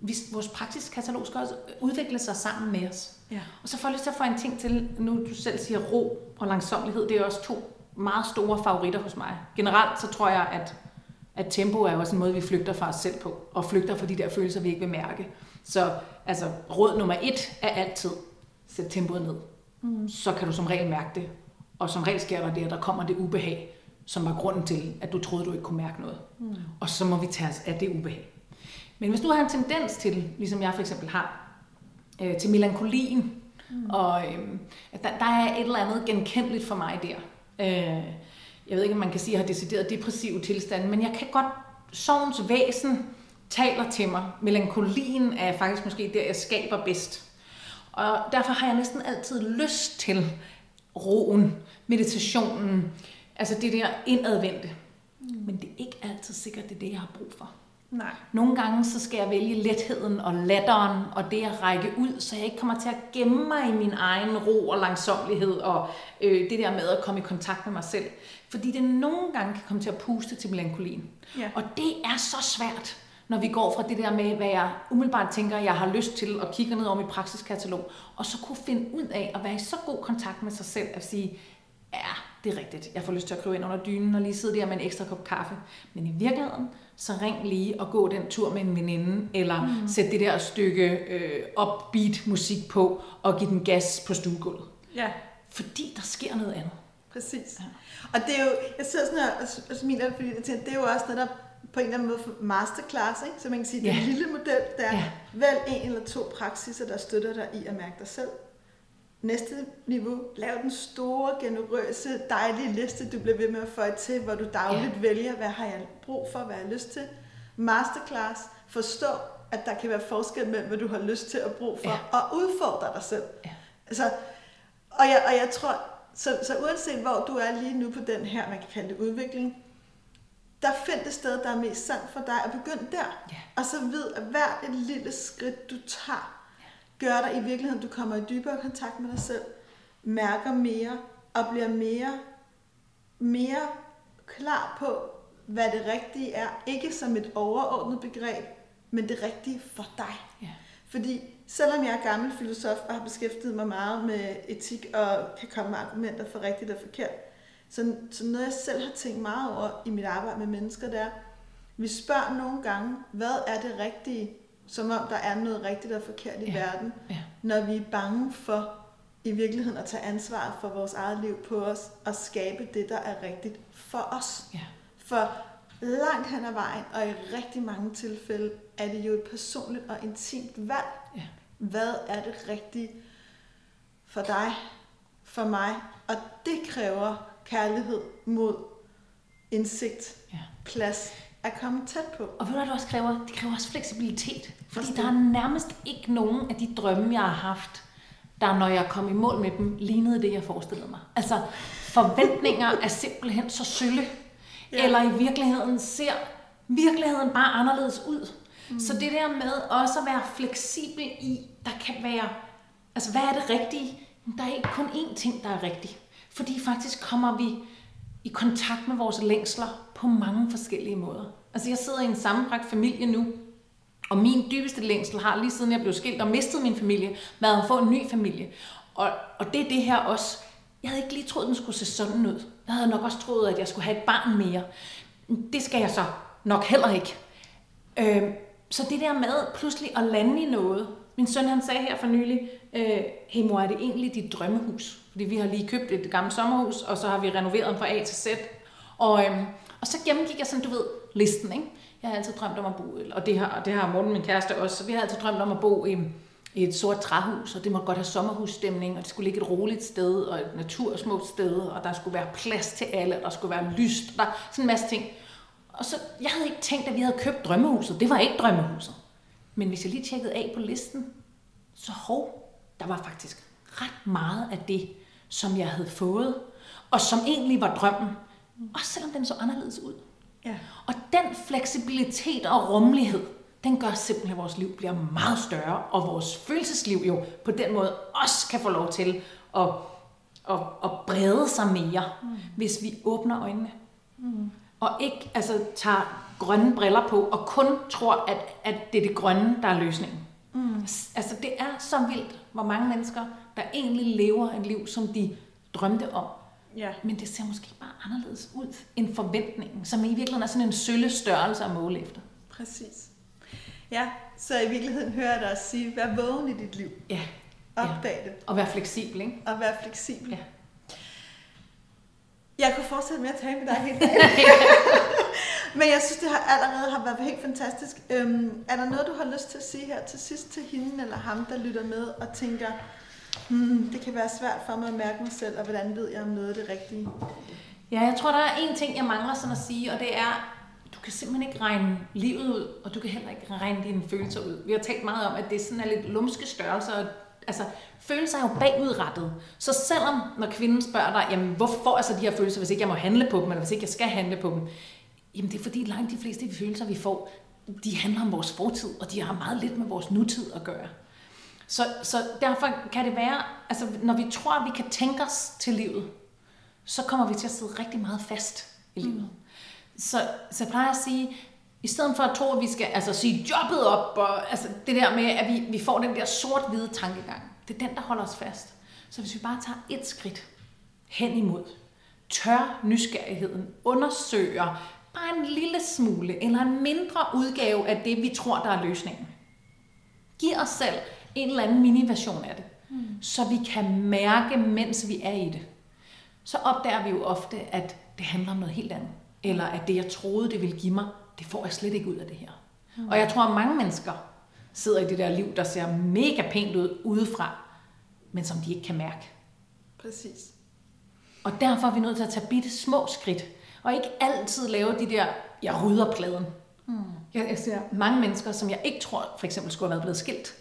vi, vores praksiskatalog skal også udvikle sig sammen med os. Ja. Og så får jeg lyst til at få en ting til, nu du selv siger ro og langsomlighed, det er også to meget store favoritter hos mig. Generelt så tror jeg, at, at tempo er også en måde, vi flygter fra os selv på, og flygter fra de der følelser, vi ikke vil mærke. Så altså, råd nummer et er altid, sæt tempoet ned. Mm. Så kan du som regel mærke det. Og som regel sker der det, at der kommer det ubehag, som var grunden til, at du troede, du ikke kunne mærke noget. Mm. Og så må vi tage os af det ubehag. Men hvis du har en tendens til, ligesom jeg for eksempel har, øh, til melankolien, mm. og øh, der, der er et eller andet genkendeligt for mig der. Øh, jeg ved ikke, om man kan sige, at jeg har decideret depressive tilstande, men jeg kan godt, sovens væsen taler til mig. Melankolien er faktisk måske der, jeg skaber bedst. Og derfor har jeg næsten altid lyst til roen, meditationen, altså det der indadvendte. Men det er ikke altid sikkert, det er det, jeg har brug for. Nej. Nogle gange så skal jeg vælge letheden og latteren og det at række ud, så jeg ikke kommer til at gemme mig i min egen ro og langsomlighed og øh, det der med at komme i kontakt med mig selv. Fordi det nogle gange kan komme til at puste til melankolien. Ja. Og det er så svært, når vi går fra det der med, hvad jeg umiddelbart tænker, jeg har lyst til, og kigger ned over mit praksiskatalog, og så kunne finde ud af at være i så god kontakt med sig selv, at sige, ja, det er rigtigt, jeg får lyst til at krybe ind under dynen og lige sidde der med en ekstra kop kaffe. Men i virkeligheden, så ring lige og gå den tur med en veninde, eller mm. sæt det der stykke øh, upbeat musik på, og give den gas på stuegulvet. Ja. Fordi der sker noget andet. Præcis. Ja. Og det er jo, jeg sidder sådan her og- og smiler, fordi jeg tænker, det er jo også netop på en eller anden måde masterclass, ikke? så man kan sige, det Ja. en lille model, der er Ja. vælg en eller to praksiser, der støtter dig i at mærke dig selv. Næste niveau, lav den store, generøse, dejlige liste, du bliver ved med at få til, hvor du dagligt ja. vælger, hvad har jeg brug for, hvad har jeg lyst til. Masterclass, forstå, at der kan være forskel mellem, hvad du har lyst til at bruge for, Ja. ja. og udfordre dig selv. Ja. Altså, og, jeg, og jeg tror, så, så uanset hvor du er lige nu på den her, man kan kalde det udvikling, der find det sted, der er mest sandt for dig, og begynd der. Ja. Og så ved, at hvert et lille skridt, du tager, gør dig i virkeligheden, du kommer i dybere kontakt med dig selv, mærker mere, og bliver mere, mere klar på, hvad det rigtige er. Ikke som et overordnet begreb, men det rigtige for dig. Ja. Fordi selvom jeg er gammel filosof og har beskæftiget mig meget med etik og kan komme med argumenter for rigtigt og forkert, så, så noget jeg selv har tænkt meget over i mit arbejde med mennesker, det er, vi spørger nogle gange, hvad er det rigtige, som om der er noget rigtigt og forkert i Ja. verden, Ja. når vi er bange for i virkeligheden at tage ansvar for vores eget liv på os og skabe det, der er rigtigt for os. Ja. For langt hen ad vejen, og i rigtig mange tilfælde, er det jo et personligt og intimt valg. Ja. Hvad er det rigtige for dig, for mig? Og det kræver kærlighed mod indsigt, Ja. plads at komme tæt på. Og ved du, hvad det også kræver? Det kræver også fleksibilitet. Fordi Forstå. der er nærmest ikke nogen af de drømme, jeg har haft, der når jeg kom i mål med dem, lignede det, jeg forestillede mig. Altså, forventninger er simpelthen så sølle. Ja. Eller i virkeligheden ser virkeligheden bare anderledes ud. Mm. Så det der med også at være fleksibel i, der kan være, altså hvad er det rigtige? Der er ikke kun én ting, der er rigtig. Fordi faktisk kommer vi i kontakt med vores længsler på mange forskellige måder. Altså jeg sidder i en sammenbragt familie nu, og min dybeste længsel har lige siden jeg blev skilt og mistede min familie, været at få en ny familie. Og, og det er det her også. Jeg havde ikke lige troet, den skulle se sådan ud. Jeg havde nok også troet, at jeg skulle have et barn mere. Det skal jeg så nok heller ikke. Øh, så det der med pludselig at lande i noget. Min søn han sagde her for nylig, øh, hey mor, er det egentlig dit drømmehus? Fordi vi har lige købt et gammelt sommerhus, og så har vi renoveret den fra A til Z. Og, øh, og så gennemgik jeg sådan, du ved, listen, ikke? Jeg har altid drømt om at bo, og det har, og det har Morten, min kæreste, også, så vi har altid drømt om at bo i, i et sort træhus, og det måtte godt have sommerhusstemning, og det skulle ligge et roligt sted, og et natursmukt sted, og der skulle være plads til alle, og der skulle være lyst, og der sådan en masse ting. Og så, jeg havde ikke tænkt, at vi havde købt drømmehuset. Det var ikke drømmehuset. Men hvis jeg lige tjekkede af på listen, så hov, der var faktisk ret meget af det, som jeg havde fået, og som egentlig var drømmen. Også selvom den så anderledes ud. Ja. Og den fleksibilitet og rummelighed, den gør simpelthen, at vores liv bliver meget større, og vores følelsesliv jo på den måde også kan få lov til at, at, at brede sig mere, mm. hvis vi åbner øjnene. Mm. Og ikke altså, tager grønne briller på, og kun tror, at, at det er det grønne, der er løsningen. Mm. Altså, det er så vildt, hvor mange mennesker, der egentlig lever et liv, som de drømte om. Ja. Men det ser måske bare anderledes ud end forventningen, som i virkeligheden er sådan en sølle størrelse at måle efter. Præcis. Ja, så i virkeligheden hører jeg dig sige, vær vågen i dit liv. Ja, Opdag det. og være fleksibel, ikke? Og vær fleksibel. Ja. Jeg kunne fortsætte med at tale med dig hele dagen. Men jeg synes, det har allerede har været helt fantastisk. Øhm, er der noget, du har lyst til at sige her til sidst til hende eller ham, der lytter med og tænker, hmm, det kan være svært for mig at mærke mig selv, og hvordan ved jeg, om noget er det rigtige? Ja, jeg tror, der er en ting, jeg mangler sådan at sige, og det er, du kan simpelthen ikke regne livet ud, og du kan heller ikke regne dine følelser ud. Vi har talt meget om, at det sådan er lidt lumske størrelser, og altså, følelser er jo bagudrettet. Så selvom, når kvinden spørger dig, jamen, hvorfor får jeg så de her følelser, hvis ikke jeg må handle på dem, eller hvis ikke jeg skal handle på dem, jamen det er fordi langt de fleste af de følelser, vi får, de handler om vores fortid, og de har meget lidt med vores nutid at gøre. Så, så derfor kan det være, altså når vi tror, at vi kan tænke os til livet, så kommer vi til at sidde rigtig meget fast i livet. Mm. Så, så jeg plejer at sige, i stedet for at tro, at vi skal altså, sige jobbet op, og altså, det der med, at vi, vi får den der sort-hvide tankegang, det er den, der holder os fast. Så hvis vi bare tager et skridt hen imod, tør nysgerrigheden, undersøger bare en lille smule, eller en mindre udgave af det, vi tror, der er løsningen. Giv os selv en eller anden mini-version af det, mm. så vi kan mærke, mens vi er i det. Så opdager vi jo ofte, at det handler om noget helt andet. Eller at det, jeg troede, det ville give mig, det får jeg slet ikke ud af det her. Mm. Og jeg tror, at mange mennesker sidder i det der liv, der ser mega pænt ud udefra, men som de ikke kan mærke. Præcis. Og derfor er vi nødt til at tage bitte små skridt, og ikke altid lave de der, jeg rydder pladen. Mm. Jeg, jeg ser mange mennesker, som jeg ikke tror for eksempel skulle have været blevet skilt,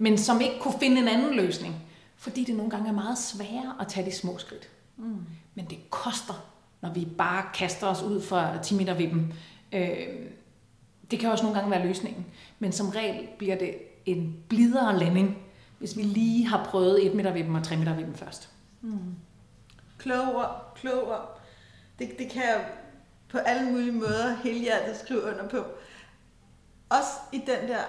men som ikke kunne finde en anden løsning, fordi det nogle gange er meget sværere at tage de små skridt. Mm. Men det koster, når vi bare kaster os ud fra 10 meter vippen. Øh, det kan også nogle gange være løsningen, men som regel bliver det en blidere landing, hvis vi lige har prøvet 1 meter vippen og 3 meter vippen først. Mm. Kloge ord, kloge ord. Det, det kan jeg på alle mulige måder helhjertet skrive under på. Også i den der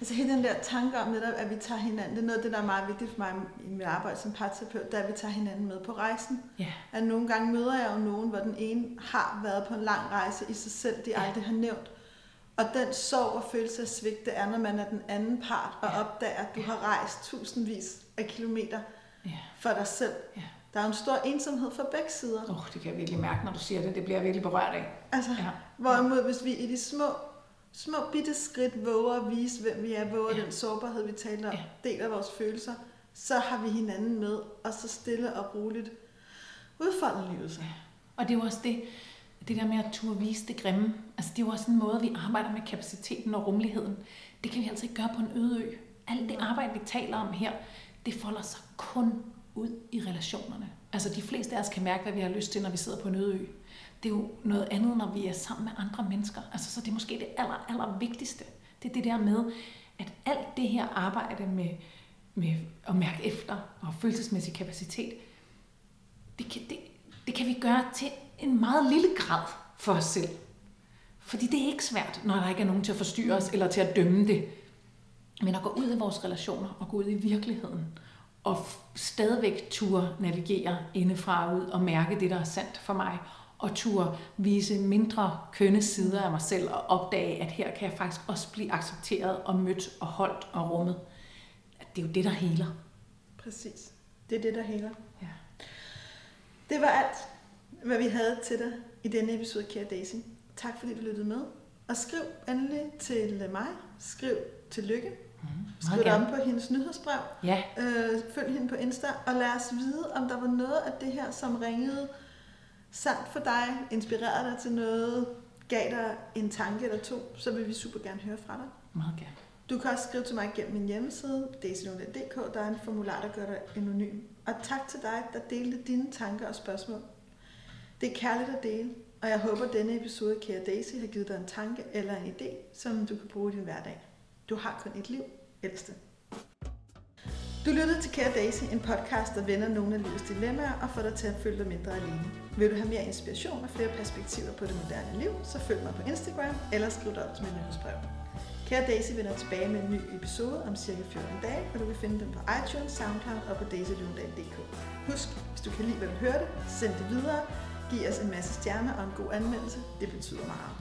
Altså hele den der tanke om netop, at vi tager hinanden, det er noget af det, der er meget vigtigt for mig i mit arbejde som parterapeut, det er, at vi tager hinanden med på rejsen. Yeah. At nogle gange møder jeg jo nogen, hvor den ene har været på en lang rejse i sig selv, de yeah. aldrig har nævnt. Og den sorg og følelse af svigt, det er, når man er den anden part og yeah. opdager, at du yeah. har rejst tusindvis af kilometer yeah. for dig selv. Yeah. Der er en stor ensomhed fra begge sider. Oh, det kan jeg virkelig mærke, når du siger det. Det bliver jeg virkelig berørt af. Altså, ja. hvorimod hvis vi i de små små bitte skridt våger at vise, hvem vi er, våger ja. den sårbarhed, vi taler om, ja. deler vores følelser, så har vi hinanden med, og så stille og roligt udfolder livet sig. Ja. Og det er jo også det, det der med at turde vise det grimme. Altså det er jo også en måde, vi arbejder med kapaciteten og rummeligheden. Det kan vi altså ikke gøre på en øde ø. Alt det arbejde, vi taler om her, det folder sig kun ud i relationerne. Altså de fleste af os kan mærke, hvad vi har lyst til, når vi sidder på en øde ø det er jo noget andet, når vi er sammen med andre mennesker. Altså, så det er måske det aller, aller vigtigste. Det er det der med, at alt det her arbejde med, med at mærke efter og følelsesmæssig kapacitet, det kan, det, det kan vi gøre til en meget lille grad for os selv. Fordi det er ikke svært, når der ikke er nogen til at forstyrre os eller til at dømme det. Men at gå ud i vores relationer og gå ud i virkeligheden og stadigvæk turde navigere indefra og ud og mærke det, der er sandt for mig og turde vise mindre kønne sider af mig selv og opdage, at her kan jeg faktisk også blive accepteret og mødt og holdt og rummet. Det er jo det, der heler. Præcis. Det er det, der heler. Ja. Det var alt, hvad vi havde til dig i denne episode, kære Daisy. Tak fordi du lyttede med. Og skriv endelig til mig. Skriv til Lykke. Mm, Skriv dig om på hendes nyhedsbrev. Ja. Øh, følg hende på Insta, og lad os vide, om der var noget af det her, som ringede sandt for dig, inspirerede dig til noget, gav dig en tanke eller to, så vil vi super gerne høre fra dig. Meget gerne. Du kan også skrive til mig gennem min hjemmeside, daisylund.dk. Der er en formular, der gør dig anonym. Og tak til dig, der delte dine tanker og spørgsmål. Det er kærligt at dele, og jeg håber, at denne episode, kære Daisy, har givet dig en tanke eller en idé, som du kan bruge i din hverdag. Du har kun et liv. Elsk du lytter til Kære Daisy, en podcast, der vender nogle af livets dilemmaer og får dig til at føle dig mindre alene. Vil du have mere inspiration og flere perspektiver på det moderne liv, så følg mig på Instagram eller skriv dig op til min nyhedsbrev. Kære Daisy vender tilbage med en ny episode om cirka 14 dage, og du kan finde den på iTunes, SoundCloud og på daisylundal.dk. Husk, hvis du kan lide, hvad du hørte, send det videre, giv os en masse stjerner og en god anmeldelse. Det betyder meget.